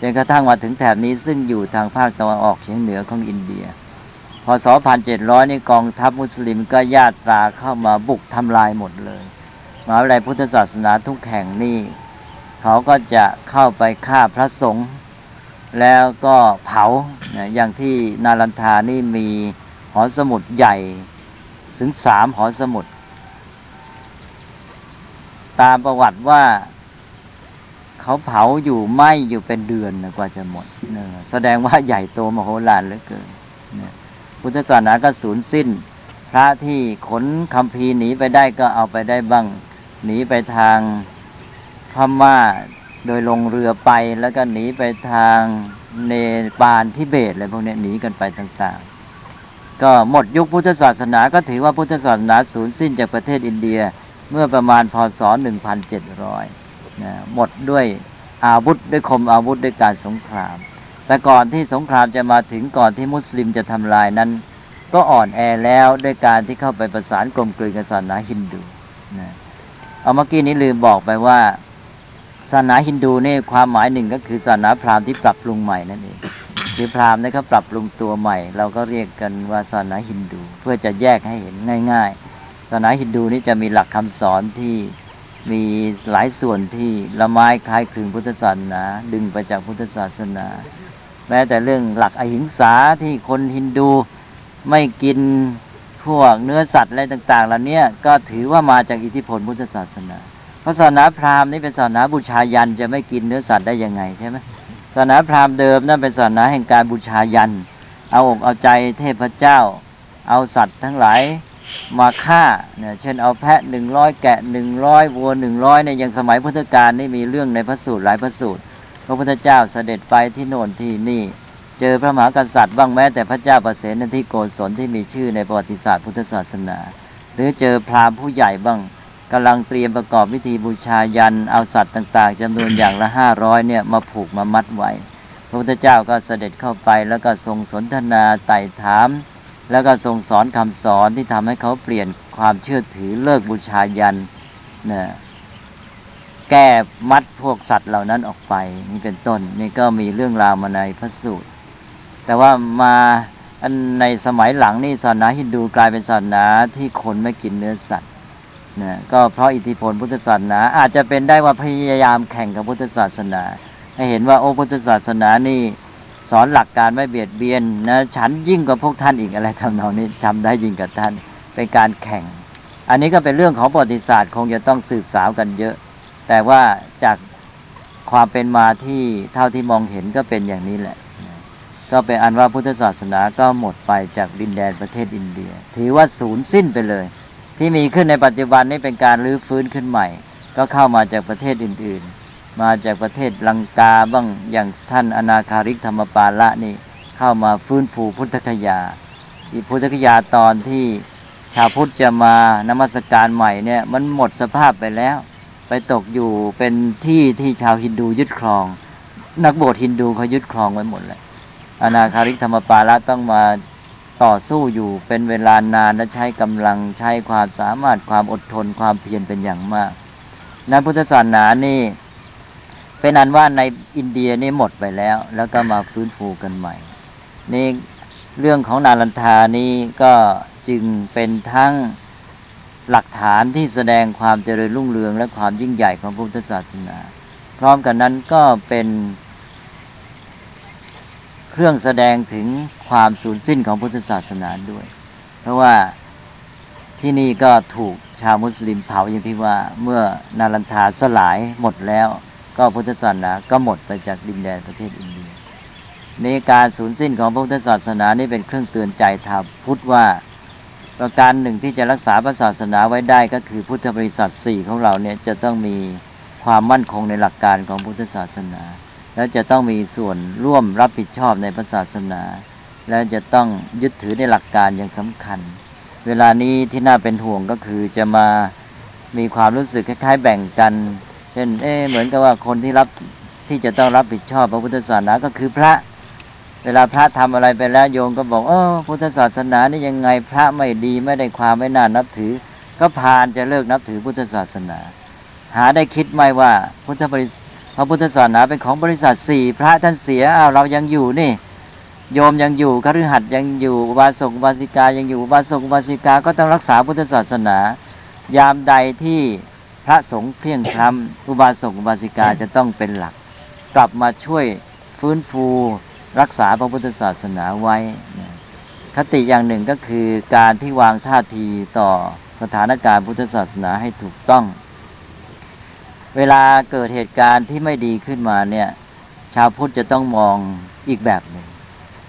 จนกระทั่งมาถึงแถบนี้ซึ่งอยู่ทางภาคตะวันออกเฉียงเหนือของอินเดีย พศ 1700 นี่กองทัพมุสลิมก็ญาตราเข้ามาบุกทำลายหมดเลยมหาวิทยาลัยพุทธศาสนาทุกแห่งนี่เขาก็จะเข้าไปฆ่าพระสงฆ์แล้วก็เผาอย่างที่นารันทานี่มีหอสมุดใหญ่ถึงสามหอสมุด ตามประวัติว่า เขาเผาอยู่ไหมอยู่เป็นเดือนกว่าจะหมดนะแสดงว่าใหญ่โตมโหฬารเหลือเกินนะพุทธศาสนาก็สูญสิ้น พระที่ขนคำพีหนีไปได้ก็เอาไปได้บ้างหนีไปทางพม่าโดยลงเรือไปแล้วก็หนีไปทางเนปาลทิเบตอะไรพวกนี้หนีกันไปต่างๆ ก็หมดยุคพุทธศาสนาก็ถือว่าพุทธศาสนาสูญสิ้นจากประเทศอินเดีย เมื่อประมาณพศ 1700นะหมดด้วยอาวุธด้วยคมอาวุธด้วยการสงคราม แต่ก่อนที่สงครามจะมาถึงก่อนที่มุสลิมจะทำลายนั้น ก็อ่อนแอแล้วด้วยการที่เข้าไปประสานกลมกลืนกับศาสนาฮินดูนะเอาเมื่อกี้นี้ลืมบอกไปว่าศาสนาฮินดูนี่ความหมายหนึ่งก็คือศาสนาพราหมณ์ที่ปรับปรุงใหม่นั่นเองคือพราหมณ์เนี่ยเขาปรับปรุงตัวใหม่ เราก็เรียกกันว่าศาสนาฮินดู เพื่อจะแยกให้เห็นง่าย ๆ ศาสนาฮินดูนี่จะมีหลักคำสอนที่มีหลายส่วนที่ละไม้คล้ายคลึงพุทธศาสนา ดึงไปจากพุทธศาสนา แม้แต่เรื่องหลักอหิงสาที่คนฮินดูไม่กินพวกเนื้อสัตว์อะไรต่างๆเหล่านี้ก็ถือว่ามาจากอิทธิพลพุทธศาสนาเพราะศาสนาพราหมณ์นี่เป็นศาสนาบูชายันจะไม่กินเนื้อสัตว์ได้ยังไงใช่ไหมศาสนาพราหมณ์เดิมนั่นเป็นศาสนาแห่งการบูชายัน เอาอกเอาใจเทพเจ้า เอาสัตว์ทั้งหลาย มาฆ่าเนี่ยเช่นเอาแพะหนึ่งร้อยแกะหนึ่งร้อยวัวหนึ่งร้อยเนี่ยยังสมัยพุทธกาลนี่มีเรื่องในพระสูตรหลายพระสูตร พระพุทธเจ้าเสด็จไปที่โน่นที่นี่ เจอพระมหากษัตริย์บ้างแม้แต่พระเจ้าประเสนที่โกศลที่มีชื่อในประวัติศาสตร์พุทธศาสนา หรือเจอพราหมณ์ผู้ใหญ่บ้างกำลังเตรียมประกอบพิธีบูชายันเอาสัตว์ต่าง ๆจำนวนอย่างละห้าร้อยเนี่ยมาผูกมามัดไว้ พระพุทธเจ้าก็เสด็จเข้าไปแล้วก็ทรงสนทนาไต่ถาม แล้วก็ทรงสอนคำสอนที่ทำให้เขาเปลี่ยนความเชื่อถือเลิกบูชายันนี่ยแก้มัดพวกสัตว์เหล่านั้นออกไป นี่เป็นต้น นี่ก็มีเรื่องราวมาในพระสูตร แต่ว่ามาในสมัยหลังนี่ศาสนาฮินดูกลายเป็นศาสนาที่คนไม่กินเนื้อสัตว์นะก็เพราะอิทธิพลพุทธศาสนา อาจจะเป็นได้ว่าพยายามแข่งกับพุทธศาสนา ให้เห็นว่าโอ้พุทธศาสนานี่ สอนหลักการไม่เบียดเบียนนะฉันยิ่งกว่าพวกท่านอีกอะไรทำนองนี้ทำได้ยิ่งกับท่านเป็นการแข่ง อันนี้ก็เป็นเรื่องของประวัติศาสตร์คงจะต้องสืบสาวกันเยอะ แต่ว่าจากความเป็นมาที่เท่าที่มองเห็นก็เป็นอย่างนี้แหละ ก็เป็นอันว่าพุทธศาสนาก็หมดไปจากดินแดนประเทศอินเดีย ถือว่าศูนย์สิ้นไปเลย ที่มีขึ้นในปัจจุบันนี้เป็นการรื้อฟื้นขึ้นใหม่ ก็เข้ามาจากประเทศอื่น ๆ มาจากประเทศลังกาบ้างอย่างท่านอนาคาริกธรรมปาละนี่เข้ามาฟื้นฟูพุทธคยา อีพุทธคยาตอนที่ชาวพุทธจะมานมัสการใหม่เนี่ยมันหมดสภาพไปแล้ว ไปตกอยู่เป็นที่ที่ชาวฮินดูยึดครอง นักบวชฮินดูเขายึดครองไว้หมดเลยอนาคาริกธรรมปาละต้องมาต่อสู้อยู่เป็นเวลานานและใช้กำลังใช้ความสามารถความอดทนความเพียรเป็นอย่างมากในพุทธศาสนานี่ เป็นอันว่าในอินเดียนี่หมดไปแล้ว แล้วก็มาฟื้นฟูกันใหม่ นี่เรื่องของนาลันทานี่ก็จึงเป็นทั้งหลักฐานที่แสดงความเจริญรุ่งเรือง และความยิ่งใหญ่ของพุทธศาสนาพพร้อมกันนั้นก็เป็นเครื่องแสดงถึงความสูญสิ้นของพุทธศาสนาด้วย เพราะว่าที่นี่ก็ถูกชาวมุสลิมเผาอย่างที่ว่าเมื่อนารันทาสลายหมดแล้ว ก็พุทธศาสนาก็หมดไปจากดินแดนประเทศอินเดียในการสูญสิ้นของพระพุทธศาสนานี่เป็นเครื่องเตือนใจชาวพุทธว่าประการหนึ่งที่จะรักษาพระศาสนาไว้ได้ก็คือพุทธบริษัทสี่ของเราเนี่ยจะต้องมีความมั่นคงในหลักการของพุทธศาสนา แล้วจะต้องมีส่วนร่วมรับผิดชอบในพระศาสนา และจะต้องยึดถือในหลักการอย่างสำคัญ เวลานี้ที่น่าเป็นห่วงก็คือจะมามีความรู้สึกคล้ายๆ แบ่งกัน เช่นเอ๊ะเหมือนกับว่าคนที่รับที่จะต้องรับผิดชอบพระพุทธศาสนาก็คือพระ เวลาพระทำอะไรไปแล้วโยมก็บอกเออพุทธศาสนานี่ยังไงพระไม่ดีไม่ได้ความไม่น่านับถือ ก็พานจะเลิกนับถือพุทธศาสนา หาได้คิดไหมว่าพุทธบริษพระพุทธศาสนาเป็นของบริษัทสี่พระท่านเสียอ้าวเรายังอยู่นี่โยมยังอยู่คฤหัสถ์ยังอยู่บาสกบาสิกายังอยู่บาสกบาสิกาก็ต้องรักษาพุทธศาสนา ยามใดที่ พระสงฆ์เพลียงพล้ำอุบาสกอุบาสิกาจะต้องเป็นหลัก กลับมาช่วยฟื้นฟูรักษาพระพุทธศาสนาไว้นะคติอย่างหนึ่งก็คือการที่วางท่าทีต่อสถานการณ์พุทธศาสนาให้ถูกต้อง เวลาเกิดเหตุการณ์ที่ไม่ดีขึ้นมาเนี่ยชาวพุทธจะต้องมองอีกแบบหนึ่ง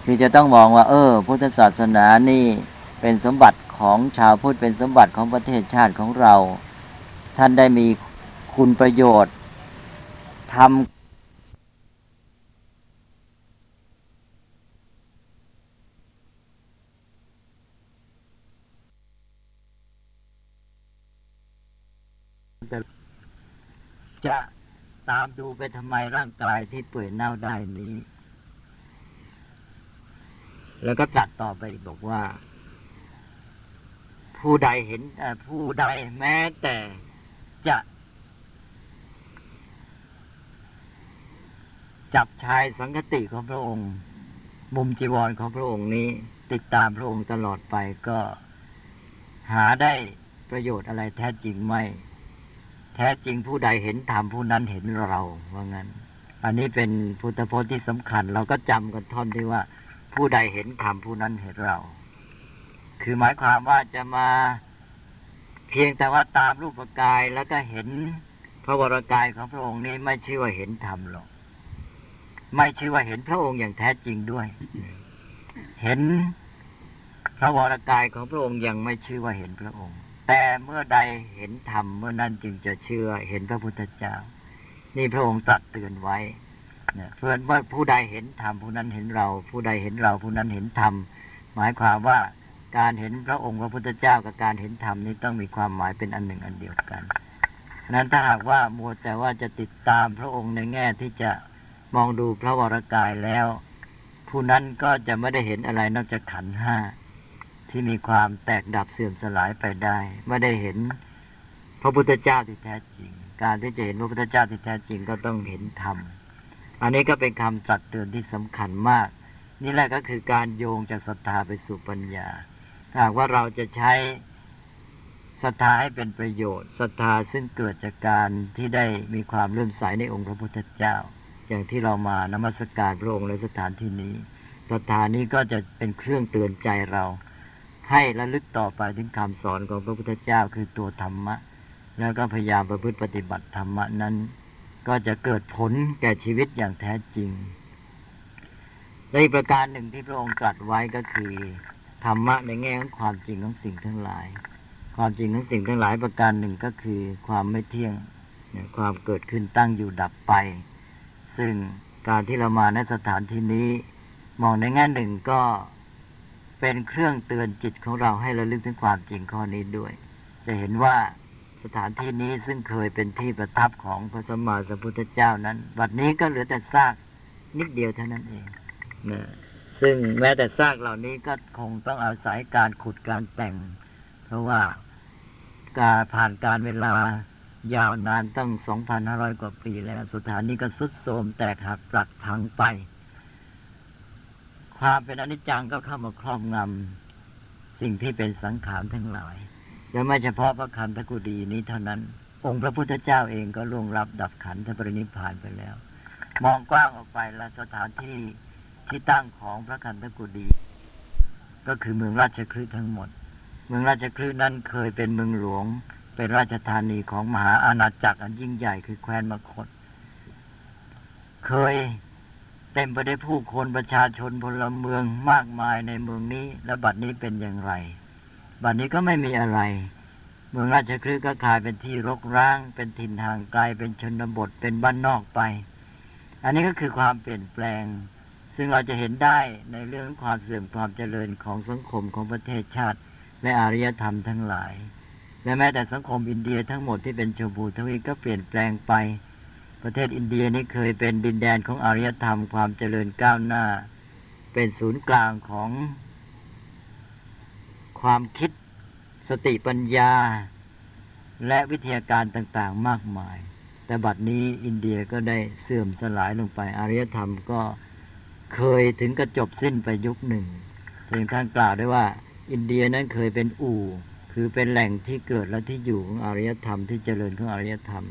คือจะต้องมองว่า เออ พุทธศาสนานี่เป็นสมบัติของชาวพุทธเป็นสมบัติของประเทศชาติของเรา ท่านได้มีคุณประโยชน์ทำจะตามดูไปทำไมร่างกายที่เปื่อยเน่าได้นี้ แล้วก็ตัดต่อไปบอกว่า ผู้ใดเห็นผู้ใดแม้แต่ จะจับชายสังคติของพระองค์ มุมจีวรของพระองค์นี้ ติดตามพระองค์ตลอดไปก็หาได้ประโยชน์อะไรแท้จริงไม่ แท้จริงผู้ใดเห็นธรรมผู้นั้นเห็นเราว่างั้น อันนี้เป็นพุทธพจน์ที่สำคัญ เราก็จำกันท่อนที่ว่า ผู้ใดเห็นธรรมผู้นั้นเห็นเรา คือหมายความว่าจะมา เพียงแต่ว่าตามรูปกายแล้วก็เห็นพระวรกายของพระองค์นี้ไม่ชื่อว่าเห็นธรรมหรอก ไม่ชื่อว่าเห็นพระองค์อย่างแท้จริงด้วย เห็นพระวรกายของพระองค์ยังไม่ชื่อว่าเห็นพระองค์ แต่เมื่อใดเห็นธรรมเมื่อนั้นจึงจะเชื่อเห็นพระพุทธเจ้า นี่พระองค์ตรัสเตือนไว้เนี่ยเพื่อนว่าผู้ใดเห็นธรรมผู้นั้นเห็นเรา ผู้ใดเห็นเราผู้นั้นเห็นธรรมหมายความว่า การเห็นพระองค์พระพุทธเจ้ากับการเห็นธรรมนี้ต้องมีความหมายเป็นอันหนึ่งอันเดียวกันนั้นถ้าหากว่ามัวแต่ว่าจะติดตามพระองค์ในแง่ที่จะมองดูพระวรกายแล้ว ผู้นั้นก็จะไม่ได้เห็นอะไรนอกจากขันห้าที่มีความแตกดับเสื่อมสลายไปได้ ไม่ได้เห็นพระพุทธเจ้าที่แท้จริง การที่จะเห็นพระพุทธเจ้าที่แท้จริงก็ต้องเห็นธรรมอันนี้ก็เป็นคำตรัสเตือนที่สำคัญมาก นี่แหละก็คือการโยงจากศรัทธาไปสู่ปัญญา หากว่าเราจะใช้ศรัทธาให้เป็นประโยชน์ศรัทธาซึ่งเกิดจากการที่ได้มีความเลื่อมใสในองค์พระพุทธเจ้า อย่างที่เรามานมัสการพระองค์ในสถานที่นี้ศรัทธานี้ก็จะเป็นเครื่องเตือนใจเรา ให้ระลึกต่อไปถึงคำสอนของพระพุทธเจ้าคือตัวธรรมะ แล้วก็พยายามประพฤติปฏิบัติธรรมะนั้น ก็จะเกิดผลแก่ชีวิตอย่างแท้จริงและอีกประการหนึ่งที่พระองค์ตรัสไว้ก็คือ ธรรมะในแง่ของความจริงของสิ่งทั้งหลาย ความจริงของสิ่งทั้งหลายประการหนึ่งก็คือความไม่เที่ยงความเกิดขึ้นตั้งอยู่ดับไป ซึ่งการที่เรามาในสถานที่นี้ มองในแง่หนึ่งก็เป็นเครื่องเตือนจิตของเราให้ระลึกถึงความจริงข้อนี้ด้วย จะเห็นว่าสถานที่นี้ซึ่งเคยเป็นที่ประทับของพระสมมาสัมพุทธเจ้านั้นบัดนี้ก็เหลือแต่ซากนิดเดียวเท่านั้นเองนะ ซึ่งแม้แต่ซากเหล่านี้ก็คงต้องอาศัยการขุดการแต่ง เพราะว่าการผ่านการเวลายาวนานตั้ง 2,500 กว่าปีแล้วสถานนี้ก็สุดโทรมแตกหักปรักพังไป ความเป็นอนิจจังก็เข้ามาครอบงำสิ่งที่เป็นสังขารทั้งหลายและไม่เฉพาะพระคันธกุฎีนี้เท่านั้น องค์พระพุทธเจ้าเองก็ล่วงรับดับขันธปรินิพานไปแล้ว มองกว้างออกไปแล้วสถานที่ ที่ตั้งของพระคันธกุฎีก็คือเมืองราชคฤห์ทั้งหมด เมืองราชคฤห์นั้นเคยเป็นเมืองหลวง เป็นราชธานีของมหาอาณาจักรอันยิ่งใหญ่คือแคว้นมคต เคยเต็มไปด้วยผู้คนประชาชนพลเมืองมากมายในเมืองนี้ และบัดนี้เป็นอย่างไร บัดนี้ก็ไม่มีอะไร เมืองราชคฤห์ก็กลายเป็นที่รกร้าง เป็นถิ่นห่างไกล เป็นชนบท เป็นบ้านนอกไป อันนี้ก็คือความเปลี่ยนแปลง ซึ่งเราจะเห็นได้ในเรื่องความเสื่อมความเจริญของสังคมของประเทศชาติ และอารยธรรมทั้งหลาย และแม้แต่สังคมอินเดียทั้งหมดที่เป็นชมพูทวีปก็เปลี่ยนแปลงไป ประเทศอินเดียนี่เคยเป็นดินแดนของอารยธรรมความเจริญก้าวหน้า เป็นศูนย์กลางของ ความคิดสติปัญญา และวิทยาการต่างๆมากมาย แต่บัดนี้อินเดียก็ได้เสื่อมสลายลงไปอารยธรรมก็ เคยถึงกระจบสิ้นไปยุคหนึ่งถึงท่านกล่าวได้ว่า อินเดียนั้นเคยเป็นอู่ คือเป็นแหล่งที่เกิดและที่อยู่ของอารยธรรมที่เจริญของอารยธรรม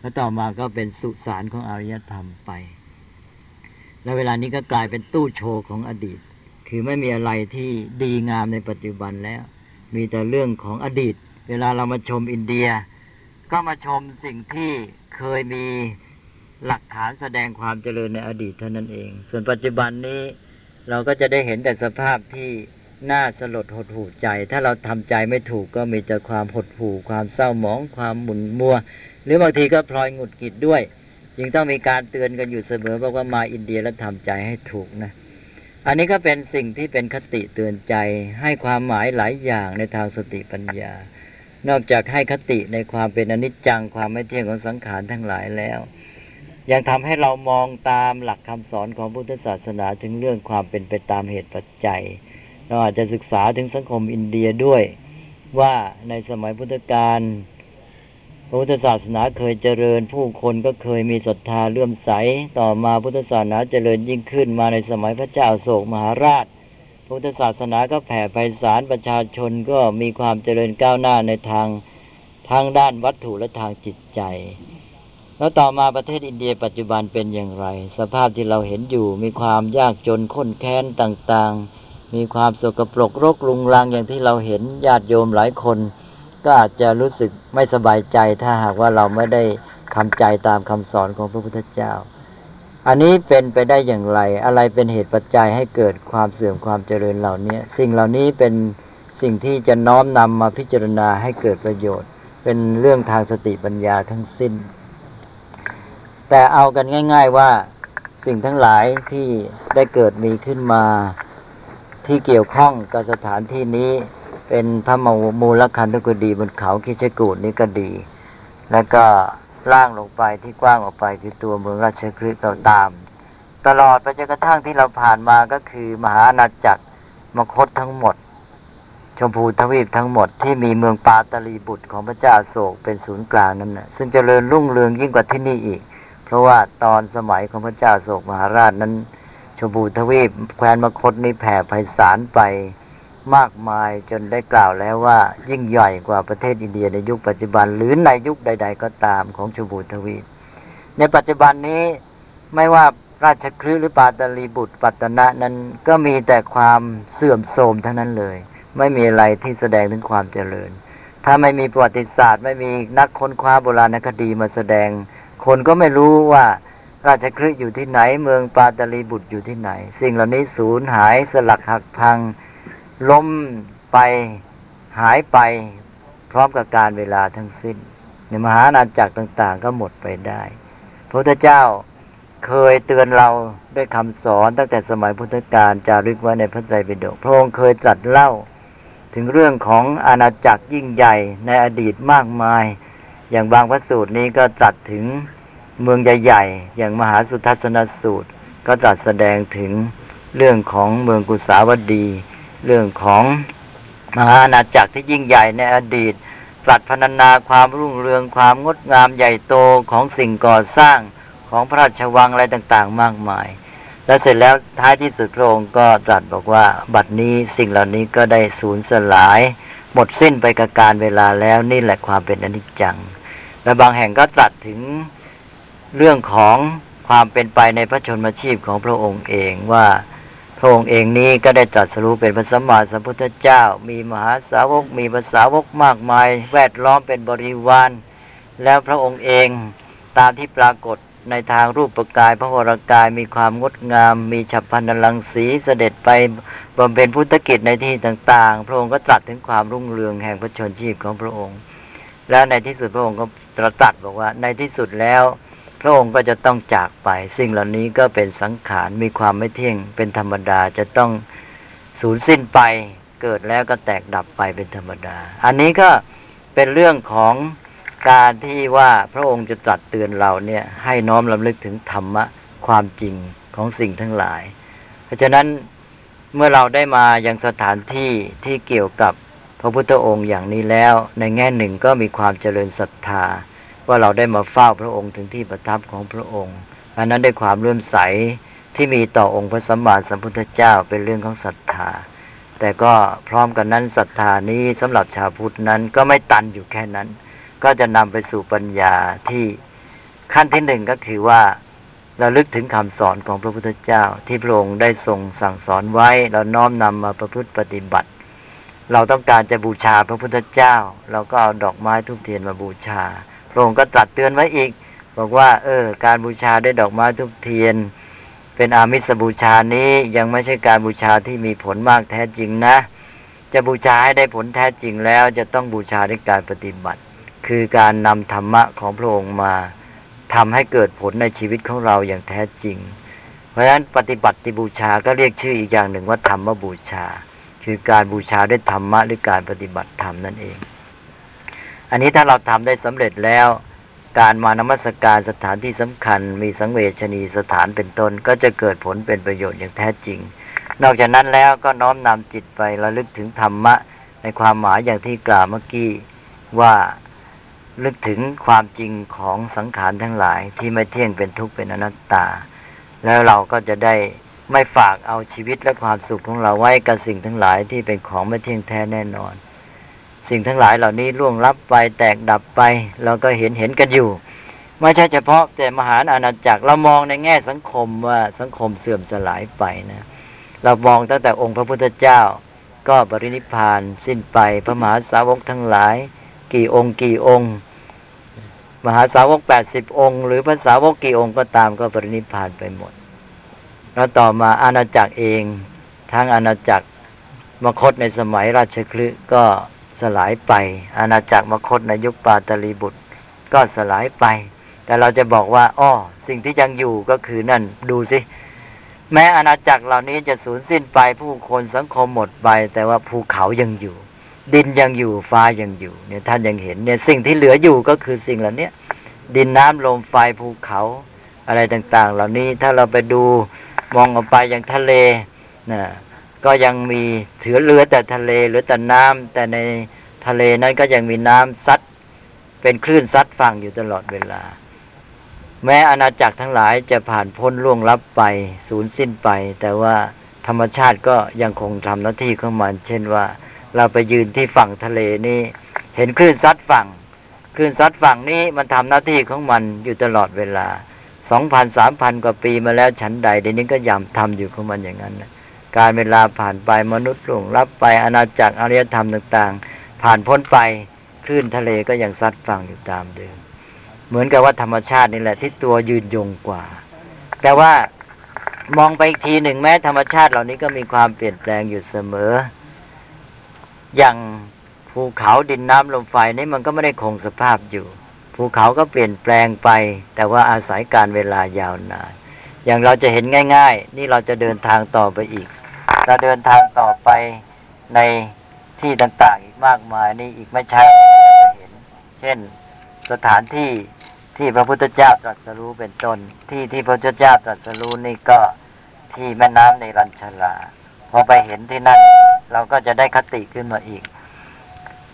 แล้วต่อมาก็เป็นสุสานของอารยธรรมไป แล้วเวลานี้ก็กลายเป็นตู้โชว์ของอดีต คือไม่มีอะไรที่ดีงามในปัจจุบันแล้ว มีแต่เรื่องของอดีต เวลาเรามาชมอินเดีย ก็มาชมสิ่งที่เคยมี หลักฐานแสดงความเจริญในอดีตเท่านั้นเอง ส่วนปัจจุบันนี้เราก็จะได้เห็นแต่สภาพที่น่าสลดหดหู่ใจ ถ้าเราทำใจไม่ถูกก็มีแต่ความหดหู่ ความเศร้าหมอง ความหมุนมัว หรือบางทีก็พลอยหงุดหงิดด้วย จึงต้องมีการเตือนกันอยู่เสมอบอกว่ามาอินเดียแล้วทำใจให้ถูกนะอันนี้ก็เป็นสิ่งที่เป็นคติเตือนใจ ให้ความหมายหลายอย่างในทางสติปัญญา นอกจากให้คติในความเป็นอนิจจังความไม่เที่ยงของสังขารทั้งหลายแล้ว ยังทำให้เรามองตามหลักคำสอนของพุทธศาสนาถึงเรื่องความเป็นไปตามเหตุปัจจัย เราอาจจะศึกษาถึงสังคมอินเดียด้วยว่าในสมัยพุทธกาลพระพุทธศาสนาเคยเจริญ ผู้คนก็เคยมีศรัทธาเลื่อมใส ต่อมาพุทธศาสนาเจริญยิ่งขึ้นมาในสมัยพระเจ้าโศกมหาราชพุทธศาสนาก็แผ่ไพศาลประชาชนก็มีความเจริญก้าวหน้าในทางทางด้านวัตถุและทางจิตใจ แล้วต่อมาประเทศอินเดียปัจจุบันเป็นอย่างไร สภาพที่เราเห็นอยู่ มีความยากจนข้นแค้นต่างๆ มีความสกปรกรกรุงรังอย่างที่เราเห็นญาติโยมหลายคน ก็อาจจะรู้สึกไม่สบายใจถ้าหากว่าเราไม่ได้ทำใจตามคำสอนของพระพุทธเจ้า อันนี้เป็นไปได้อย่างไร อะไรเป็นเหตุปัจจัยให้เกิดความเสื่อมความเจริญเหล่านี้สิ่งเหล่านี้เป็นสิ่งที่จะน้อมนำมาพิจารณาให้เกิดประโยชน์ เป็นเรื่องทางสติปัญญาทั้งสิ้น แต่เอากันง่าย ๆว่าสิ่งทั้งหลายที่ได้เกิดมีขึ้นมา ที่เกี่ยวข้องกับสถานที่นี้เป็นพระมูลคันธกุฎีบนเขาคิชกูดนี้ก็ดี แล้วก็ล่างลงไปที่กว้างออกไปคือตัวเมืองราชคฤห์ก็ตาม ตลอดไปจนกระทั่งที่เราผ่านมาก็คือมหาอาณาจักรมคตทั้งหมด ชมพูทวีปทั้งหมดที่มีเมืองปาตลีบุตรของพระเจ้าโศกเป็นศูนย์กลางนั้นนะซึ่งเจริญรุ่งเรืองยิ่งกว่าที่นี่อีก เพราะว่าตอนสมัยของพระเจ้าโศกมหาราชนั้น ชมพูทวีปแคว้นมคตนี้แผ่ไพศาลไปมากมายจนได้กล่าวแล้วว่า ยิ่งใหญ่กว่าประเทศอินเดียในยุคปัจจุบัน หรือในยุคใด ๆ ก็ตามของชมพูทวีปในปัจจุบันนี้ไม่ว่าราชคฤห์หรือปาตลีบุตรปัตตนะนั้นก็มีแต่ความเสื่อมโทรมเทั้งนั้นเลย ไม่มีอะไรที่แสดงถึงความเจริญ ถ้าไม่มีประวัติศาสตร์ ไม่มีนักค้นคว้าโบราณคดีมาแสดง คนก็ไม่รู้ว่าราชคฤห์อยู่ที่ไหน เมืองปาตลีบุตรอยู่ที่ไหน สิ่งเหล่านี้สูญหายสลักหักพังล้มไปหายไปพร้อมกับการเวลาทั้งสิ้น ในมหาอาณาจักรต่าง ๆ ก็หมดไปได้พระพุทธเจ้าเคยเตือนเราด้วยคำสอนตั้งแต่สมัยพุทธกาลจารึกไว้ในพระไตรปิฎกพระองค์เคยตรัสเล่า ถึงเรื่องของอาณาจักรยิ่งใหญ่ในอดีตมากมาย อย่างบางพระสูตรนี้ก็ตรัสถึงเมืองใหญ่ๆ อย่างมหาสุทัศนสูตร ก็ตรัสแสดงถึงเรื่องของเมืองกุสาวดี เรื่องของมหาอาณาจักรที่ยิ่งใหญ่ในอดีตตรัสพรรณนาความรุ่งเรืองความงดงามใหญ่โตของสิ่งก่อสร้างของพระราชวังอะไรต่างๆ มากมาย แล้วเสร็จแล้วท้ายที่สุดพระองค์ก็ตรัสบอกว่าบัดนี้สิ่งเหล่านี้ก็ได้สูญสลาย หมดสิ้นไปกับการเวลาแล้วนี่แหละความเป็นอนิจจัง และบางแห่งก็ตรัสถึงเรื่องของความเป็นไปในพระชนมชีพของพระองค์เองว่าพระองค์เองนี้ก็ได้ตรัสรู้เป็นพระสัมมาสัมพุทธเจ้า มีมหาสาวก มีภาษาวกมากมาย แวดล้อมเป็นบริวาร แล้วพระองค์เองตามที่ปรากฏในทางรูปปกาย พระวรกายมีความงดงาม มีฉับพลันลังสีเสด็จไปบำเพ็ญพุทธกิจในที่ต่าง ๆ พระองค์ก็ตรัสถึงความรุ่งเรืองแห่งพระชนชีพของพระองค์ แล้วในที่สุดพระองค์ก็ตรัสบอกว่าในที่สุดแล้ว พระองค์ก็จะต้องจากไป สิ่งเหล่านี้ก็เป็นสังขารมีความไม่เที่ยงเป็นธรรมดาจะต้องสูญสิ้นไปเกิดแล้วก็แตกดับไปเป็นธรรมดา อันนี้ก็เป็นเรื่องของการที่ว่าพระองค์จะตรัสเตือนเราเนี่ยให้น้อมลำลึกถึงธรรมะความจริงของสิ่งทั้งหลาย เพราะฉะนั้นเมื่อเราได้มายังสถานที่ที่เกี่ยวกับ พระพุทธองค์อย่างนี้แล้ว ในแง่หนึ่งก็มีความเจริญศรัทธา ว่าเราได้มาเฝ้าพระองค์ถึงที่ประทับของพระองค์อันนั้นได้ความเลื่อมใสที่มีต่อองค์พระสัมมาสัมพุทธเจ้าเป็นเรื่องของศรัทธา แต่ก็พร้อมกันนั้นศรัทธานี้สำหรับชาวพุทธนั้นก็ไม่ตันอยู่แค่นั้น ก็จะนำไปสู่ปัญญาที่ขั้นที่หนึ่งก็คือว่าเราลึกถึงคำสอนของพระพุทธเจ้า ที่พระองค์ได้ทรงสั่งสอนไว้เราน้อมนำมาประพฤติปฏิบัติ เราต้องการจะบูชาพระพุทธเจ้า เราก็เอาดอกไม้ทุกเทียนมาบูชา พระองค์ก็ตรัสเตือนไว้อีก บอกว่า เออ การบูชาด้วยดอกไม้ทุกเทียน เป็นอามิสบูชานี้ยังไม่ใช่การบูชาที่มีผลมากแท้จริงนะ จะบูชาให้ได้ผลแท้จริงแล้ว จะต้องบูชาด้วยการปฏิบัติ คือการนำธรรมะของพระองค์มาทำให้เกิดผลในชีวิตของเราอย่างแท้จริง เพราะฉะนั้นปฏิบัติบูชาก็เรียกชื่ออีกอย่างหนึ่งว่าธรรมบูชา คือการบูชาด้วยธรรมะหรือการปฏิบัติธรรมนั่นเอง อันนี้ถ้าเราทำได้สำเร็จแล้ว การมานมัสการสถานที่สำคัญ มีสังเวชนีสถานเป็นต้น ก็จะเกิดผลเป็นประโยชน์อย่างแท้จริง นอกจากนั้นแล้วก็น้อมนำจิตไประลึกถึงธรรมะ ในความหมายอย่างที่กล่าวเมื่อกี้ว่าลึกถึงความจริงของสังขารทั้งหลายที่ไม่เที่ยงเป็นทุกข์เป็นอนัตตา แล้วเราก็จะได้ ไม่ฝากเอาชีวิตและความสุขของเราไว้กับสิ่งทั้งหลายที่เป็นของไม่เที่ยงแท้แน่นอน สิ่งทั้งหลายเหล่านี้ล่วงลับไปแตกดับไป เราก็เห็นเห็นกันอยู่ ไม่ใช่เฉพาะแต่มหาอาณาจักรเรามองในแง่สังคมว่าสังคมเสื่อมสลายไปนะเรามองตั้งแต่องค์พระพุทธเจ้า ก็ปรินิพานสิ้นไปพระมหาสาวกทั้งหลาย กี่องค์กี่องค์ มหาสาวกแปดสิบองค์ หรือภาษาวกกี่องค์ก็ตามก็ปรินิพานไปหมด แล้วต่อมาอาณาจักรเองทั้งอาณาจักรมคตในสมัยราชคลึก็สลายไป อาณาจักรมคตในยุคปาตลีบุตร ก็สลายไป แต่เราจะบอกว่าอ้อสิ่งที่ยังอยู่ก็คือนั่นดูสิแม้อาณาจักรเหล่านี้จะสูญสิ้นไปผู้คนสังคมหมดไป แต่ว่าภูเขายังอยู่ ดินยังอยู่ฟ้ายังอยู่เนี่ยท่านยังเห็นเนี่ยสิ่งที่เหลืออยู่ก็คือสิ่งเหล่านี้ดินน้ำลมไฟภูเขาอะไรต่าง ๆ เหล่านี้ถ้าเราไปดู มองออกไปยังทะเลนะก็ยังมีถือเรือแต่ทะเลหรือแต่น้ำแต่ในทะเลนั้นก็ยังมีน้ำซัดเป็นคลื่นซัดฝั่งอยู่ตลอดเวลา แม้อาณาจักรทั้งหลายจะผ่านพ้นล่วงลับไปสูญสิ้นไป แต่ว่าธรรมชาติก็ยังคงทำหน้าที่ของมัน เช่นว่า เราไปยืนที่ฝั่งทะเลนี่เห็นคลื่นซัดฝั่งคลื่นซัดฝั่งนี้มันทำหน้าที่ของมันอยู่ตลอดเวลา สองพันสามพันกว่าปีมาแล้วฉันใดเดี๋ยวนี้ก็ยำทำอยู่ของมันอย่างนั้นนะการเวลาผ่านไปมนุษย์หลงรับไปอาณาจักรอารยธรรมต่าง ๆ ผ่านพ้นไปคลื่นทะเลก็ยังซัดฝั่งอยู่ตามเดิม เหมือนกับว่าธรรมชาตินี่แหละที่ตัวยืนยงกว่า แต่ว่ามองไปอีกทีหนึ่งแม้ธรรมชาติเหล่านี้ก็มีความเปลี่ยนแปลงอยู่เสมอ อย่างภูเขาดินน้ำลมไฟนี่มันก็ไม่ได้คงสภาพอยู่ ภูเขาก็เปลี่ยนแปลงไป แต่ว่าอาศัยการเวลายาวนาน อย่างเราจะเห็นง่าย ๆ นี่เราจะเดินทางต่อไปอีก เราเดินทางต่อไปในที่ต่างๆ อีกมากมายนี่อีกไม่ช้าเราจะเห็น เช่นสถานที่ที่พระพุทธเจ้าตรัสรู้เป็นต้นที่ที่พระพุทธเจ้าตรัสรู้นี่ก็ที่แม่น้ำในรัญชลาพอไปเห็นที่นั่นเราก็จะได้คติขึ้นมาอีก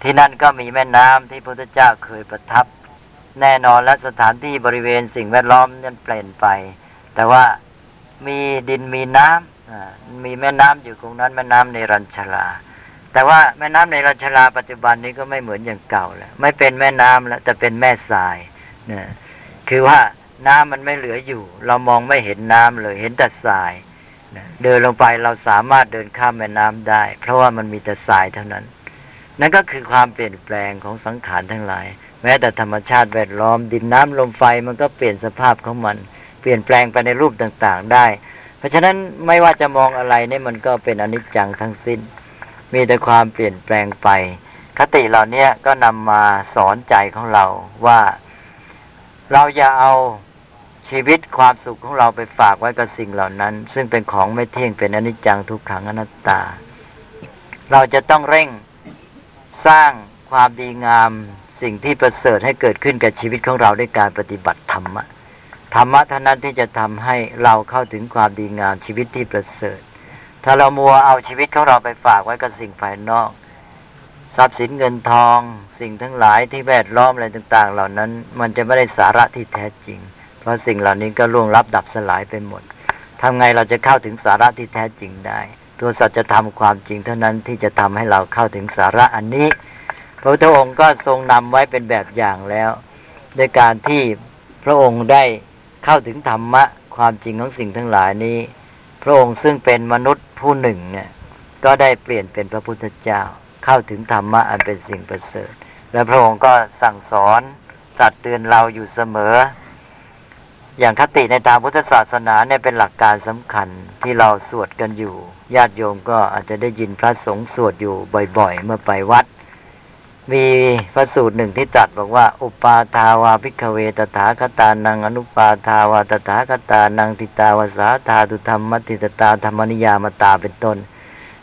ที่นั่นก็มีแม่น้ำที่พระพุทธเจ้าเคยประทับ แน่นอนและสถานที่บริเวณสิ่งแวดล้อมนั้นเปลี่ยนไป แต่ว่ามีดินมีน้ำมีแม่น้ำอยู่ตรงนั้นแม่น้ำในรัญชลา แต่ว่าแม่น้ำในราชลาปัจจุบันนี้ก็ไม่เหมือนอย่างเก่าแล้ว ไม่เป็นแม่น้ำแล้วแต่เป็นแม่ทรายนะคือว่าน้ำมันไม่เหลืออยู่ เรามองไม่เห็นน้ำเลยเห็นแต่ทรายเดินลงไปเราสามารถเดินข้ามแม่น้ำได้ เพราะว่ามันมีแต่ทรายเท่านั้น นั่นก็คือความเปลี่ยนแปลงของสังขารทั้งหลาย แม้แต่ธรรมชาติแวดล้อม ดินน้ำลมไฟมันก็เปลี่ยนสภาพของมัน เปลี่ยนแปลงไปในรูปต่างๆได้ เพราะฉะนั้นไม่ว่าจะมองอะไรเนี่ยมันก็เป็นอนิจจังทั้งสิ้น มีแต่ความเปลี่ยนแปลงไป คติเหล่านี้ก็นำมาสอนใจของเราว่า เราอย่าเอาชีวิตความสุขของเราไปฝากไว้กับสิ่งเหล่านั้น ซึ่งเป็นของไม่เที่ยงเป็นอนิจจังทุกขังอนัตตา เราจะต้องเร่งสร้างความดีงาม สิ่งที่ประเสริฐให้เกิดขึ้นกับชีวิตของเราด้วยการปฏิบัติธรรมะธรรมะเท่านั้นที่จะทำให้เราเข้าถึงความดีงามชีวิตที่ประเสริฐ ถ้าเรามัวเอาชีวิตของเราไปฝากไว้กับสิ่งภายนอก ทรัพย์สินเงินทอง สิ่งทั้งหลายที่แวดล้อมอะไรต่าง ๆ เหล่านั้น มันจะไม่ได้สาระที่แท้จริง เพราะสิ่งเหล่านี้ก็ล่วงลับดับสลายไปหมดทำไงเราจะเข้าถึงสาระที่แท้จริงได้ ตัวสัจธรรมความจริงเท่านั้นที่จะทำให้เราเข้าถึงสาระอันนี้ ระพุทธองค์ก็ทรงนำไว้เป็นแบบอย่างแล้วด้วยการที่พระองค์ได้เข้าถึงธรรมะความจริงของสิ่งทั้งหลายนี้ พระองค์ซึ่งเป็นมนุษย์ผู้หนึ่งเนี่ยก็ได้เปลี่ยนเป็นพระพุทธเจ้า เข้าถึงธรรมะอันเป็นสิ่งประเสริฐ และพระองค์ก็สั่งสอนตรัสเตือนเราอยู่เสมอ อย่างคติในทางพุทธศาสนาเนี่ยเป็นหลักการสำคัญที่เราสวดกันอยู่ ญาติโยมก็อาจจะได้ยินพระสงฆ์สวดอยู่บ่อย ๆ เมื่อไปวัด มีพระสูตรหนึ่งที่ตรัสบอกว่า อุปาทาวาพิกเวตถาคตานังอนุปาทาวาตถาคตานังติตาวาสาธาตุธรรมมัตติตตาธรรมนิยามตาเป็นต้น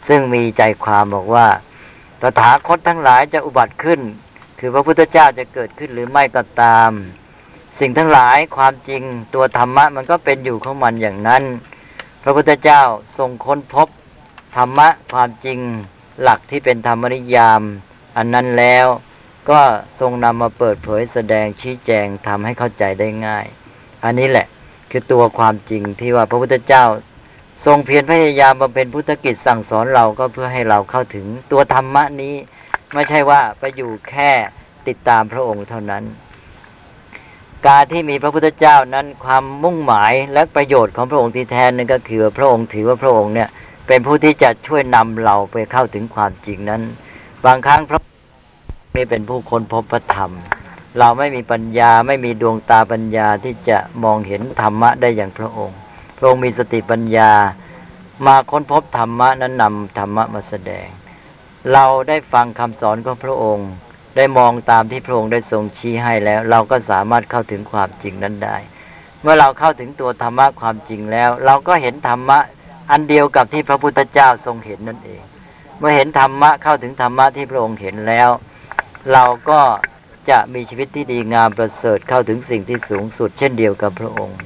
ซึ่งมีใจความบอกว่าตถาคตทั้งหลายจะอุบัติขึ้น คือพระพุทธเจ้าจะเกิดขึ้นหรือไม่ก็ตาม สิ่งทั้งหลายความจริงตัวธรรมะมันก็เป็นอยู่ของมันอย่างนั้น พระพุทธเจ้าทรงค้นพบธรรมะความจริงหลักที่เป็นธรรมนิยาม อันนั้นแล้วก็ทรงนำมาเปิดเผยแสดงชี้แจงทำให้เข้าใจได้ง่าย อันนี้แหละคือตัวความจริงที่ว่าพระพุทธเจ้า ทรงเพียรพยายามบำเพ็ญพุทธกิจสั่งสอนเราก็เพื่อให้เราเข้าถึงตัวธรรมะนี้ ไม่ใช่ว่าไปอยู่แค่ติดตามพระองค์เท่านั้น การที่มีพระพุทธเจ้านั้นความมุ่งหมายและประโยชน์ของพระองค์ที่แท้นั้นก็คือพระองค์ถือว่าพระองค์เนี่ยเป็นผู้ที่จะช่วยนำเราไปเข้าถึงความจริงนั้น บางครั้งพระไม่เป็นผู้คนพบพระธรรม เราไม่มีปัญญาไม่มีดวงตาปัญญาที่จะมองเห็นธรรมะได้อย่างพระองค์ พระองค์มีสติปัญญา มาค้นพบธรรมะนั้นนำธรรมะมาแสดง เราได้ฟังคำสอนของพระองค์ได้มองตามที่พระองค์ได้ทรงชี้ให้แล้ว เราก็สามารถเข้าถึงความจริงนั้นได้ เมื่อเราเข้าถึงตัวธรรมะความจริงแล้ว เราก็เห็นธรรมะอันเดียวกับที่พระพุทธเจ้าทรงเห็นนั่นเอง มื่อเห็นธรรมะเข้าถึงธรรมะที่พระองค์เห็นแล้ว เราก็จะมีชีวิตที่ดีงามประเสริฐเข้าถึงสิ่งที่สูงสุด เช่นเดียวกับพระองค์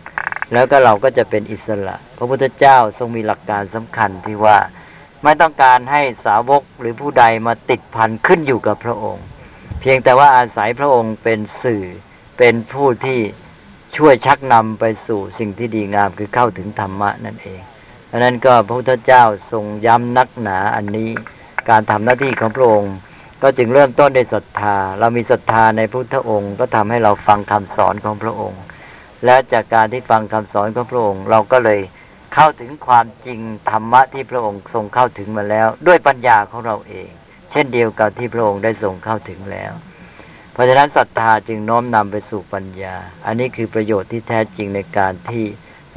แล้วก็เราก็จะเป็นอิสระ พระพุทธเจ้าทรงมีหลักการสำคัญที่ว่าไม่ต้องการให้สาวกหรือผู้ใดมาติดพันขึ้นอยู่กับพระองค์ เพียงแต่ว่าอาศัยพระองค์เป็นสื่อเป็นผู้ที่ช่วยชักนำไปสู่สิ่งที่ดีงามคือเข้าถึงธรรมะนั่นเอง ดังนั้นก็พระพุทธเจ้าทรงย้ำนักหนาอันนี้การทำหน้าที่ของพระองค์ ก็จึงเริ่มต้นด้วยศรัทธา เรามีศรัทธาในพุทธองค์ ก็ทำให้เราฟังคำสอนของพระองค์ และจากการที่ฟังคำสอนของพระองค์ เราก็เลยเข้าถึงความจริงธรรมะที่พระองค์ทรงเข้าถึงมาแล้ว ด้วยปัญญาของเราเอง เช่นเดียวกับที่พระองค์ได้ทรงเข้าถึงแล้ว เพราะฉะนั้นศรัทธาจึงโน้มนำไปสู่ปัญญา อันนี้คือประโยชน์ที่แท้จริงในการที่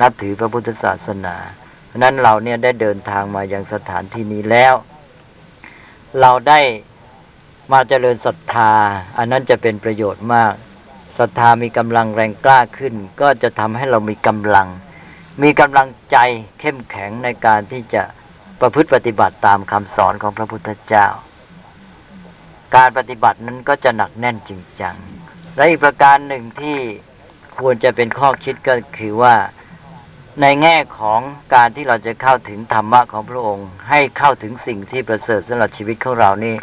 นับถือพระพุทธศาสนา เพราะนั้นเราเนี่ยได้เดินทางมายังสถานที่นี้แล้ว เราได้มาเจริญศรัทธา อันนั้นจะเป็นประโยชน์มากศรัทธามีกำลังแรงกล้าขึ้น ก็จะทำให้เรามีกำลัง มีกำลังใจเข้มแข็งในการที่จะประพฤติปฏิบัติตามคำสอนของพระพุทธเจ้า การปฏิบัตินั้นก็จะหนักแน่นจริงจัง และอีกประการหนึ่งที่ควรจะเป็นข้อคิดก็คือว่า ในแง่ของการที่เราจะเข้าถึงธรรมะของพระองค์ ให้เข้าถึงสิ่งที่ประเสริฐสำหรับชีวิตของเรานี่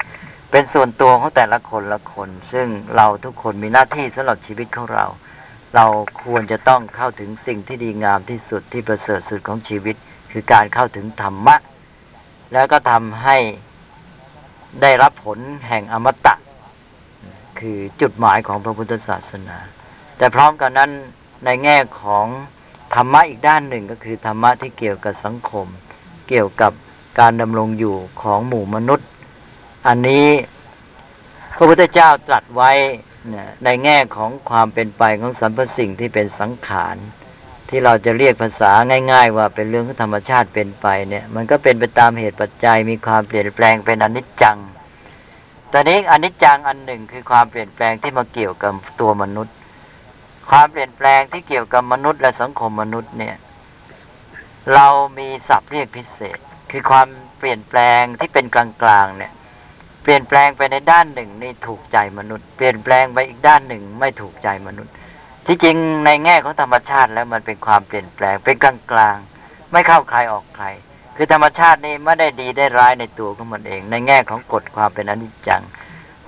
เป็นส่วนตัวของแต่ละคนละคน ซึ่งเราทุกคนมีหน้าที่สำหรับชีวิตของเรา เราควรจะต้องเข้าถึงสิ่งที่ดีงามที่สุดที่ประเสริฐสุดของชีวิต คือการเข้าถึงธรรมะ แล้วก็ทำให้ได้รับผลแห่งอมตะ คือจุดหมายของพระพุทธศาสนา แต่พร้อมกันนั้นในแง่ของ ธรรมะอีกด้านหนึ่งก็คือธรรมะที่เกี่ยวกับสังคม เกี่ยวกับการดำรงอยู่ของหมู่มนุษย์ อันนี้พระพุทธเจ้าตรัสไว้ในแง่ของความเป็นไปของสรรพสิ่งที่เป็นสังขารที่เราจะเรียกภาษาง่าย ๆ ว่าเป็นเรื่องของธรรมชาติเป็นไปเนี่ย มันก็เป็นไปตามเหตุปัจจัยมีความเปลี่ยนแปลงเป็นอนิจจังตอนนี้อนิจจังอันหนึ่งคือความเปลี่ยนแปลงที่มาเกี่ยวกับตัวมนุษย์ ความเปลี่ยนแปลงที่เกี่ยวกับมนุษย์และสังคมมนุษย์เนี่ย เรามีศัพท์เรียกพิเศษ คือความเปลี่ยนแปลงที่เป็นกลางๆเนี่ย เปลี่ยนแปลงไปในด้านหนึ่งนี่ถูกใจมนุษย์ เปลี่ยนแปลงไปอีกด้านหนึ่งไม่ถูกใจมนุษย์ ที่จริงในแง่ของธรรมชาติแล้วมันเป็นความเปลี่ยนแปลงเป็นกลางๆไม่เข้าใครออกใคร คือธรรมชาตินี่ไม่ได้ดีได้ร้ายในตัวของมันเอง ในแง่ของกฎความเป็นอนิจจัง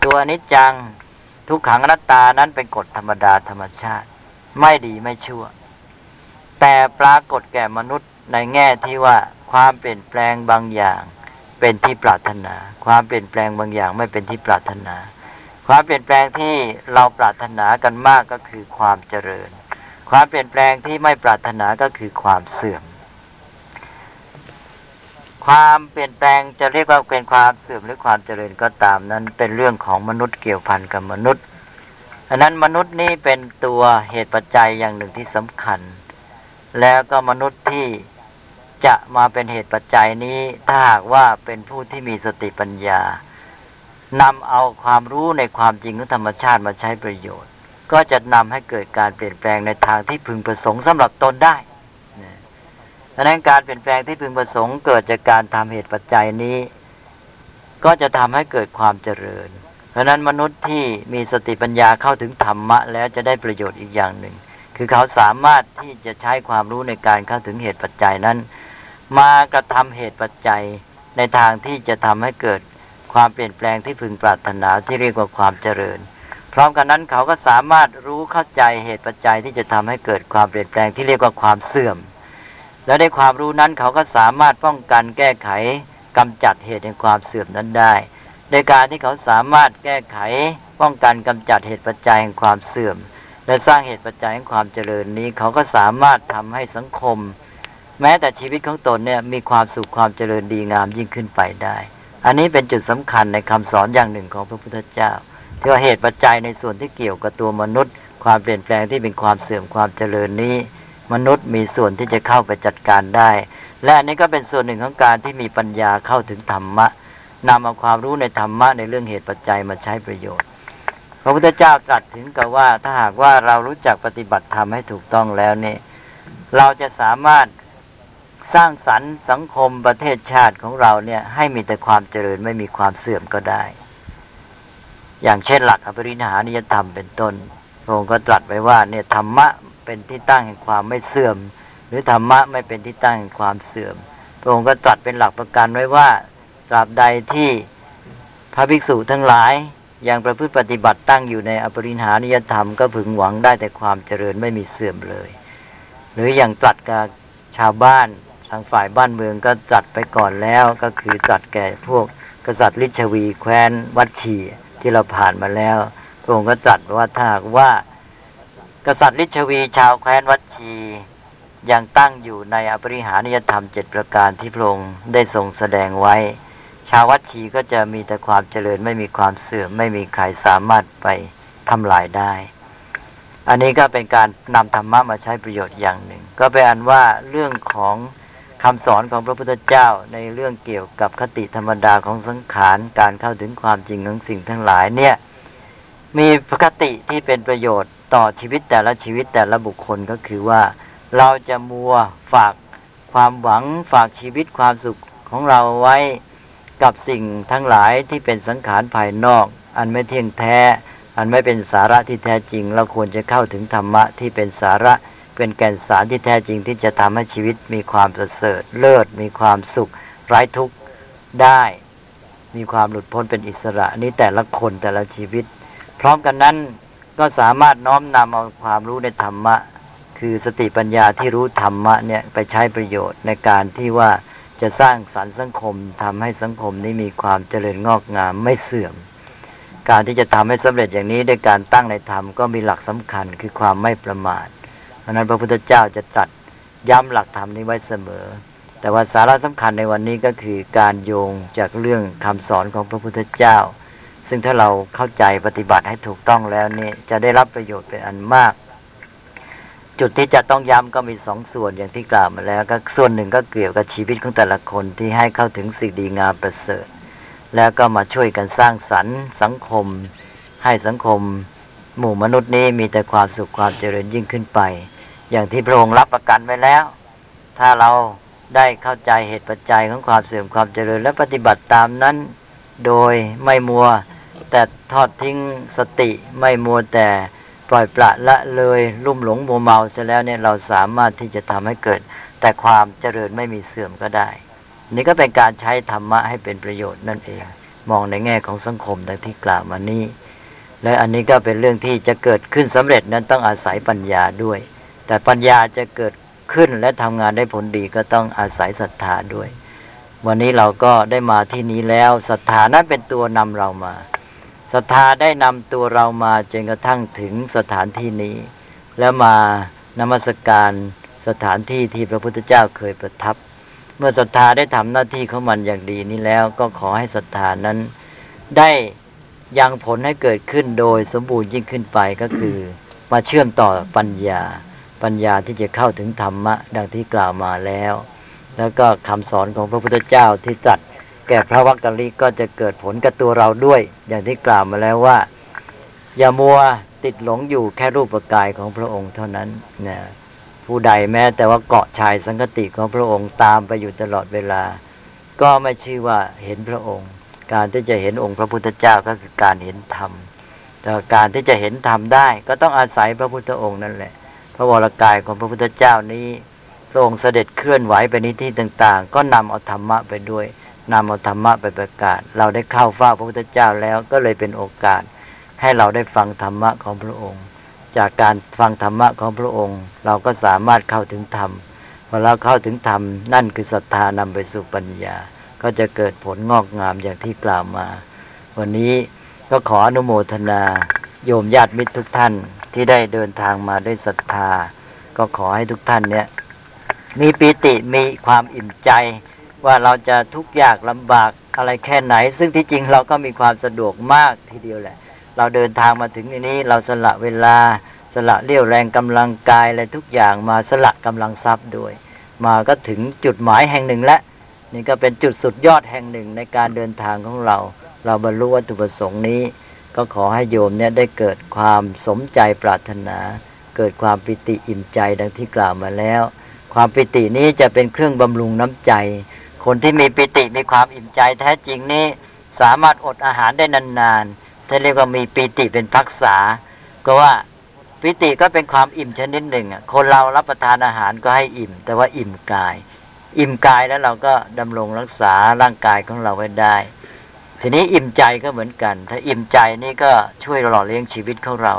ตัวอนิจจัง ทุกขังอนัตตานั้นเป็นกฎธรรมดาธรรมชาติ ไม่ดีไม่ชั่ว แต่ปรากฏแก่มนุษย์ในแง่ที่ว่าความเปลี่ยนแปลงบางอย่าง เป็นที่ปรารถนา ความเปลี่ยนแปลงบางอย่างไม่เป็นที่ปรารถนา ความเปลี่ยนแปลงที่เราปรารถนากันมากก็คือความเจริญ ความเปลี่ยนแปลงที่ไม่ปรารถนาก็คือความเสื่อม ความเปลี่ยนแปลงจะเรียกว่าเป็นความเสื่อมหรือความเจริญก็ตามนั้นเป็นเรื่องของมนุษย์เกี่ยวพันกับมนุษย์อันนั้นมนุษย์นี่เป็นตัวเหตุปัจจัยอย่างหนึ่งที่สำคัญ แล้วก็มนุษย์ที่จะมาเป็นเหตุปัจจัยนี้ ถ้าหากว่าเป็นผู้ที่มีสติปัญญานำเอาความรู้ในความจริงของธรรมชาติมาใช้ประโยชน์ ก็จะนำให้เกิดการเปลี่ยนแปลงในทางที่พึงประสงค์สำหรับตนได้ ดังนั้นการเปลี่ยนแปลงที่พึงประสงค์เกิดจากการทำเหตุปัจจัยนี้ ก็จะทำให้เกิดความเจริญ เพราะนั้นมนุษย์ที่มีสติปัญญาเข้าถึงธรรมะ แล้วจะได้ประโยชน์อีกอย่างหนึ่ง คือเขาสามารถที่จะใช้ความรู้ในการเข้าถึงเหตุปัจจัยนั้น มากระทำเหตุปัจจัยในทางที่จะทำให้เกิดความเปลี่ยนแปลงที่พึงปรารถนาที่เรียกว่าความเจริญ พร้อมกันนั้นเขาก็สามารถรู้เข้าใจเหตุปัจจัยที่จะทำให้เกิดความเปลี่ยนแปลงที่เรียกว่าความเสื่อม และในความรู้นั้นเขาก็สามารถป้องกันแก้ไขกำจัดเหตุแห่งความเสื่อมนั้นได้โดยการที่เขาสามารถแก้ไขป้องกันกำจัดเหตุปัจจัยแห่งความเสื่อม และสร้างเหตุปัจจัยแห่งความเจริญนี้ เขาก็สามารถทำให้สังคม แม้แต่ชีวิตของตนเนี่ยมีความสุขความเจริญดีงามยิ่งขึ้นไปได้ อันนี้เป็นจุดสำคัญในคำสอนอย่างหนึ่งของพระพุทธเจ้าที่ว่าเหตุปัจจัยในส่วนที่เกี่ยวกับตัวมนุษย์ ความเปลี่ยนแปลงที่เป็นความเสื่อมความเจริญนี้ มนุษย์มีส่วนที่จะเข้าไปจัดการได้ และอันนี้ก็เป็นส่วนหนึ่งของการที่มีปัญญาเข้าถึงธรรมะนำเอาความรู้ในธรรมะในเรื่องเหตุปัจจัยมาใช้ประโยชน์ พระพุทธเจ้าตรัสถึงกับว่าถ้าหากว่าเรารู้จักปฏิบัติธรรมให้ถูกต้องแล้วนี่เราจะสามารถสร้างสรรค์สังคมประเทศชาติของเราเนี่ยให้มีแต่ความเจริญไม่มีความเสื่อมก็ได้ อย่างเช่นหลักอภิริหานิยธรรมเป็นต้นพระองค์ก็ตรัสไว้ว่าเนี่ยธรรมะ เป็นที่ตั้งแห่งความไม่เสื่อม หรือธรรมะไม่เป็นที่ตั้งแห่งความเสื่อม พระองค์ก็ตรัสเป็นหลักประกันไว้ว่าตราบใดที่พระภิกษุทั้งหลายยังประพฤติปฏิบัติตั้งอยู่ในอปริหานิยธรรมก็พึงหวังได้แต่ความเจริญไม่มีเสื่อมเลย หรืออย่างตรัสกับชาวบ้านทางฝ่ายบ้านเมืองก็ตรัสไปก่อนแล้วก็คือตรัสแก่พวกกษัตริย์ลิชวีแคว้นวัดชีที่เราผ่านมาแล้วพระองค์ก็ตรัสว่าถ้าว่า กษัตริย์ลิชวีชาวแคว้นวัชี ยังตั้งอยู่ในอปริหานิยธรรมเจ็ดประการที่พระองค์ได้ทรงแสดงไว้ ชาววัชีก็จะมีแต่ความเจริญไม่มีความเสื่อมไม่มีใครสามารถไปทำลายได้ อันนี้ก็เป็นการนำธรรมะมาใช้ประโยชน์อย่างหนึ่ง ก็เป็นอันว่าเรื่องของคำสอนของพระพุทธเจ้าในเรื่องเกี่ยวกับคติธรรมดาของสังขารการเข้าถึงความจริงของสิ่งทั้งหลายเนี่ยมีคติที่เป็นประโยชน์ ต่อชีวิตแต่ละชีวิตแต่ละบุคคลก็คือว่า เราจะมัวฝากความหวังฝากชีวิตความสุขของเราไว้กับสิ่งทั้งหลายที่เป็นสังขารภายนอก อันไม่เที่ยงแท้ อันไม่เป็นสาระที่แท้จริง เราควรจะเข้าถึงธรรมะที่เป็นสาระเป็นแก่นสารที่แท้จริงที่จะทำให้ชีวิตมีความประเสริฐเลิศมีความสุขไร้ทุกข์ได้ มีความหลุดพ้นเป็นอิสระนี้แต่ละคนแต่ละชีวิต พร้อมกันนั้น ก็สามารถน้อมนำเอาความรู้ในธรรมะ คือสติปัญญาที่รู้ธรรมะเนี่ยไปใช้ประโยชน์ในการที่ว่าจะสร้างสรรค์สังคมทำให้สังคมนี้มีความเจริญงอกงามไม่เสื่อม การที่จะทำให้สำเร็จอย่างนี้ด้วยการตั้งในธรรมก็มีหลักสำคัญคือความไม่ประมาทเพราะนั้นพระพุทธเจ้าจะตรัสย้ำหลักธรรมนี้ไว้เสมอ แต่ว่าสาระสำคัญในวันนี้ก็คือการโยงจากเรื่องคำสอนของพระพุทธเจ้า ซึ่งถ้าเราเข้าใจปฏิบัติให้ถูกต้องแล้วนี่จะได้รับประโยชน์เป็นอันมาก จุดที่จะต้องย้ำก็มีสองส่วนอย่างที่กล่าวมาแล้ว ก็ส่วนหนึ่งก็เกี่ยวกับชีวิตของแต่ละคนที่ให้เข้าถึงสิ่งดีงามประเสริฐ แล้วก็มาช่วยกันสร้างสรรค์ สังคม ให้สังคม หมู่มนุษย์นี้มีแต่ความสุขความเจริญยิ่งขึ้นไป อย่างที่พระองค์รับประกันไว้แล้ว ถ้าเราได้เข้าใจเหตุปัจจัยของความเสื่อมความเจริญและปฏิบัติตามนั้น โดยไม่มัว แต่ทอดทิ้งสติไม่มัวแต่ปล่อยปละละเลยลุ่มหลงมัวเมาเสียแล้วเนี่ยเราสามารถที่จะทำให้เกิด แต่ความเจริญไม่มีเสื่อมก็ได้ นี่ก็เป็นการใช้ธรรมะให้เป็นประโยชน์นั่นเอง มองในแง่ของสังคมดังที่กล่าวมานี้และอันนี้ก็เป็นเรื่องที่จะเกิดขึ้นสำเร็จนั้นต้องอาศัยปัญญาด้วย แต่ปัญญาจะเกิดขึ้นและทำงานได้ผลดีก็ต้องอาศัยศรัทธาด้วย วันนี้เราก็ได้มาที่นี้แล้วศรัทธานั้นเป็นตัวนำเรามา ศรัทธาได้นำตัวเรามาจนกระทั่งถึงสถานที่นี้ แล้วมานมัสการสถานที่ที่พระพุทธเจ้าเคยประทับ เมื่อศรัทธาได้ทำหน้าที่ของมันอย่างดีนี้แล้วก็ขอให้ศรัทธานั้น ได้ยังผลให้เกิดขึ้นโดยสมบูรณ์ยิ่งขึ้นไปก็คือ มาเชื่อมต่อปัญญา ปัญญาที่จะเข้าถึงธรรมะ ดังที่กล่าวมาแล้ว แล้วก็คำสอนของพระพุทธเจ้าที่ตรัส แก่พระวักกะลิก็จะเกิดผลกับตัวเราด้วย อย่างที่กล่าวมาแล้วว่า อย่ามัวติดหลงอยู่แค่รูปกายของพระองค์เท่านั้นนะผู้ใดแม้แต่ว่าเกาะชายสังกติของพระองค์ตามไปอยู่ตลอดเวลา ก็ไม่ชื่อว่าเห็นพระองค์ การที่จะเห็นองค์พระพุทธเจ้าก็คือการเห็นธรรมแต่การที่จะเห็นธรรมได้ ก็ต้องอาศัยพระพุทธองค์นั่นแหละ พระวรากายของพระพุทธเจ้านี้พระองค์เสด็จเคลื่อนไหวไปในที่ต่าง ๆ ก็นำเอาธรรมะไปด้วย นำเอาธรรมะไปประกาศ เราได้เข้าเฝ้าพระพุทธเจ้าแล้วก็เลยเป็นโอกาส ให้เราได้ฟังธรรมะของพระองค์ จากการฟังธรรมะของพระองค์ เราก็สามารถเข้าถึงธรรมพอเราเข้าถึงธรรมนั่นคือศรัทธานำไปสู่ปัญญา ก็จะเกิดผลงอกงามอย่างที่กล่าวมา วันนี้ก็ขออนุโมทนา โยมญาติมิตรทุกท่านที่ได้เดินทางมาด้วยศรัทธา ก็ขอให้ทุกท่านเนี่ยมีปิติมีความอิ่มใจ ว่าเราจะทุกข์ยากลำบากอะไรแค่ไหน ซึ่งที่จริงเราก็มีความสะดวกมากทีเดียวแหละ เราเดินทางมาถึงในนี้ เราสละเวลาสละเรี่ยวแรงกำลังกายอะไรทุกอย่างมาสละกำลังทรัพย์ด้วย มาก็ถึงจุดหมายแห่งหนึ่งแล้วนี่ก็เป็นจุดสุดยอดแห่งหนึ่งในการเดินทางของเรา เราบรรลุวัตถุประสงค์นี้ ก็ขอให้โยมเนี่ยได้เกิดความสมใจปรารถนา เกิดความปิติอิ่มใจดังที่กล่าวมาแล้ว ความปิตินี้จะเป็นเครื่องบำรุงน้ำใจ คนที่มีปิติมีความอิ่มใจแท้จริงนี้ สามารถอดอาหารได้นานๆถ้าเรียกว่ามีปิติเป็นพักษา ก็ว่าปิติก็เป็นความอิ่มชนิดหนึ่งอะคนเรารับประทานอาหารก็ให้อิ่ม แต่ว่าอิ่มกาย อิ่มกายแล้วเราก็ดำรงรักษาร่างกายของเราไว้ได้ ทีนี้อิ่มใจก็เหมือนกัน ถ้าอิ่มใจนี่ก็ช่วยหล่อเลี้ยงชีวิตของเรา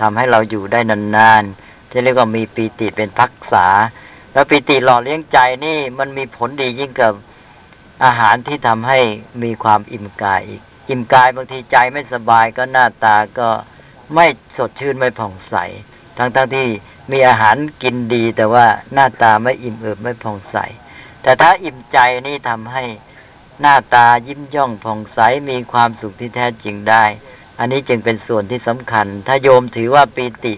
ทำให้เราอยู่ได้นานๆที่เรียกว่ามีปีติเป็นพักษา แล้วปีติหล่อเลี้ยงใจนี่มันมีผลดียิ่งกับอาหารที่ทำให้มีความอิ่มกายอีก อิ่มกายบางทีใจไม่สบายก็หน้าตาก็ไม่สดชื่นไม่ผ่องใส ทั้งๆทที่มีอาหารกินดี แต่ว่าหน้าตาไม่อิ่มเอิบไม่ผ่องใส แต่ถ้าอิ่มใจนี่ทำให้หน้าตายิ้มย่องผ่องใสมีความสุขที่แท้จริงได้ อันนี้จึงเป็นส่วนที่สำคัญ ถ้าโยมถือว่าปีติ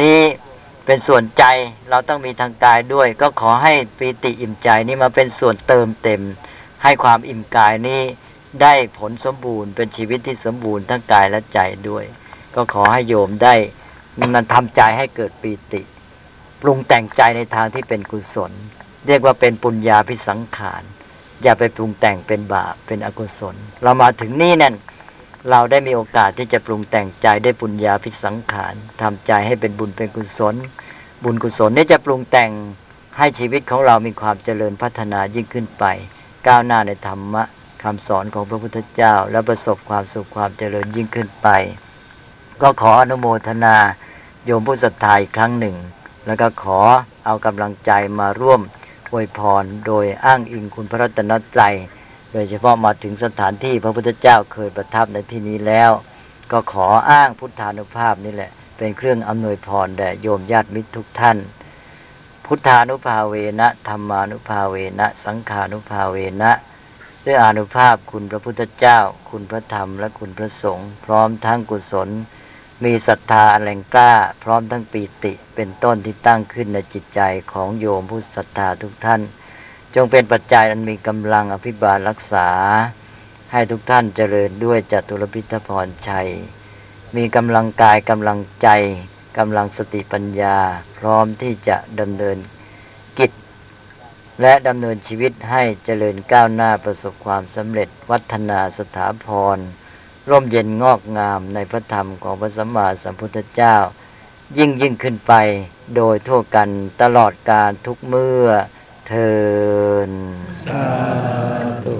นี้ เป็นส่วนใจเราต้องมีทางกายด้วย ก็ขอให้ปีติอิ่มใจนี้มาเป็นส่วนเติมเต็ม ให้ความอิ่มกายนี้ได้ผลสมบูรณ์ เป็นชีวิตที่สมบูรณ์ทั้งกายและใจด้วย ก็ขอให้โยมได้มันทำใจให้เกิดปีติ ปรุงแต่งใจในทางที่เป็นกุศล เรียกว่าเป็นปุญญาพิสังขาร อย่าไปปรุงแต่งเป็นบาปเป็นอกุศล เรามาถึงนี่นั่น เราได้มีโอกาสที่จะปรุงแต่งใจได้ปุญญาพิสังขารทำใจให้เป็นบุญเป็นกุศล บุญกุศลนี่จะปรุงแต่งให้ชีวิตของเรามีความเจริญพัฒนายิ่งขึ้นไป ก้าวหน้าในธรรมะคำสอนของพระพุทธเจ้า และประสบความสุขความเจริญยิ่งขึ้นไป ก็ขออนุโมทนาโยมผู้ศรัทธาอีกครั้งหนึ่ง แล้วก็ขอเอากำลังใจมาร่วมอวยพรโดยอ้างอิงคุณพระรัตนตรัย โดยเฉพาะมาถึงสถานที่พระพุทธเจ้าเคยประทับในที่นี้แล้ว ก็ขออ้างพุทธานุภาพนี่แหละ เป็นเครื่องอำนวยพรแด่โยมญาติมิตรทุกท่าน พุทธานุภาเวนะธรรมานุภาเวนะ สังขานุภาเวนะด้วยอนุภาพคุณพระพุทธเจ้า คุณพระธรรมและคุณพระสงฆ์พร้อมทั้งกุศล มีศรัทธาแรงกล้า พร้อมทั้งปีติเป็นต้นที่ตั้งขึ้นในจิตใจของโยมผู้ศรัทธาทุกท่าน จงเป็นปัจจัยอันมีกำลังอภิบาลรักษา ให้ทุกท่านเจริญด้วยจตุรพิทพรชัย มีกำลังกายกำลังใจกำลังสติปัญญา พร้อมที่จะดำเนินกิจ และดำเนินชีวิตให้เจริญก้าวหน้าประสบความสำเร็จวัฒนาสถาพร ร่มเย็นงอกงามในพระธรรมของพระสัมมาสัมพุทธเจ้า ยิ่งยิ่งขึ้นไปโดยทั่วกันตลอดการทุกเมื่อ เทินสาธุ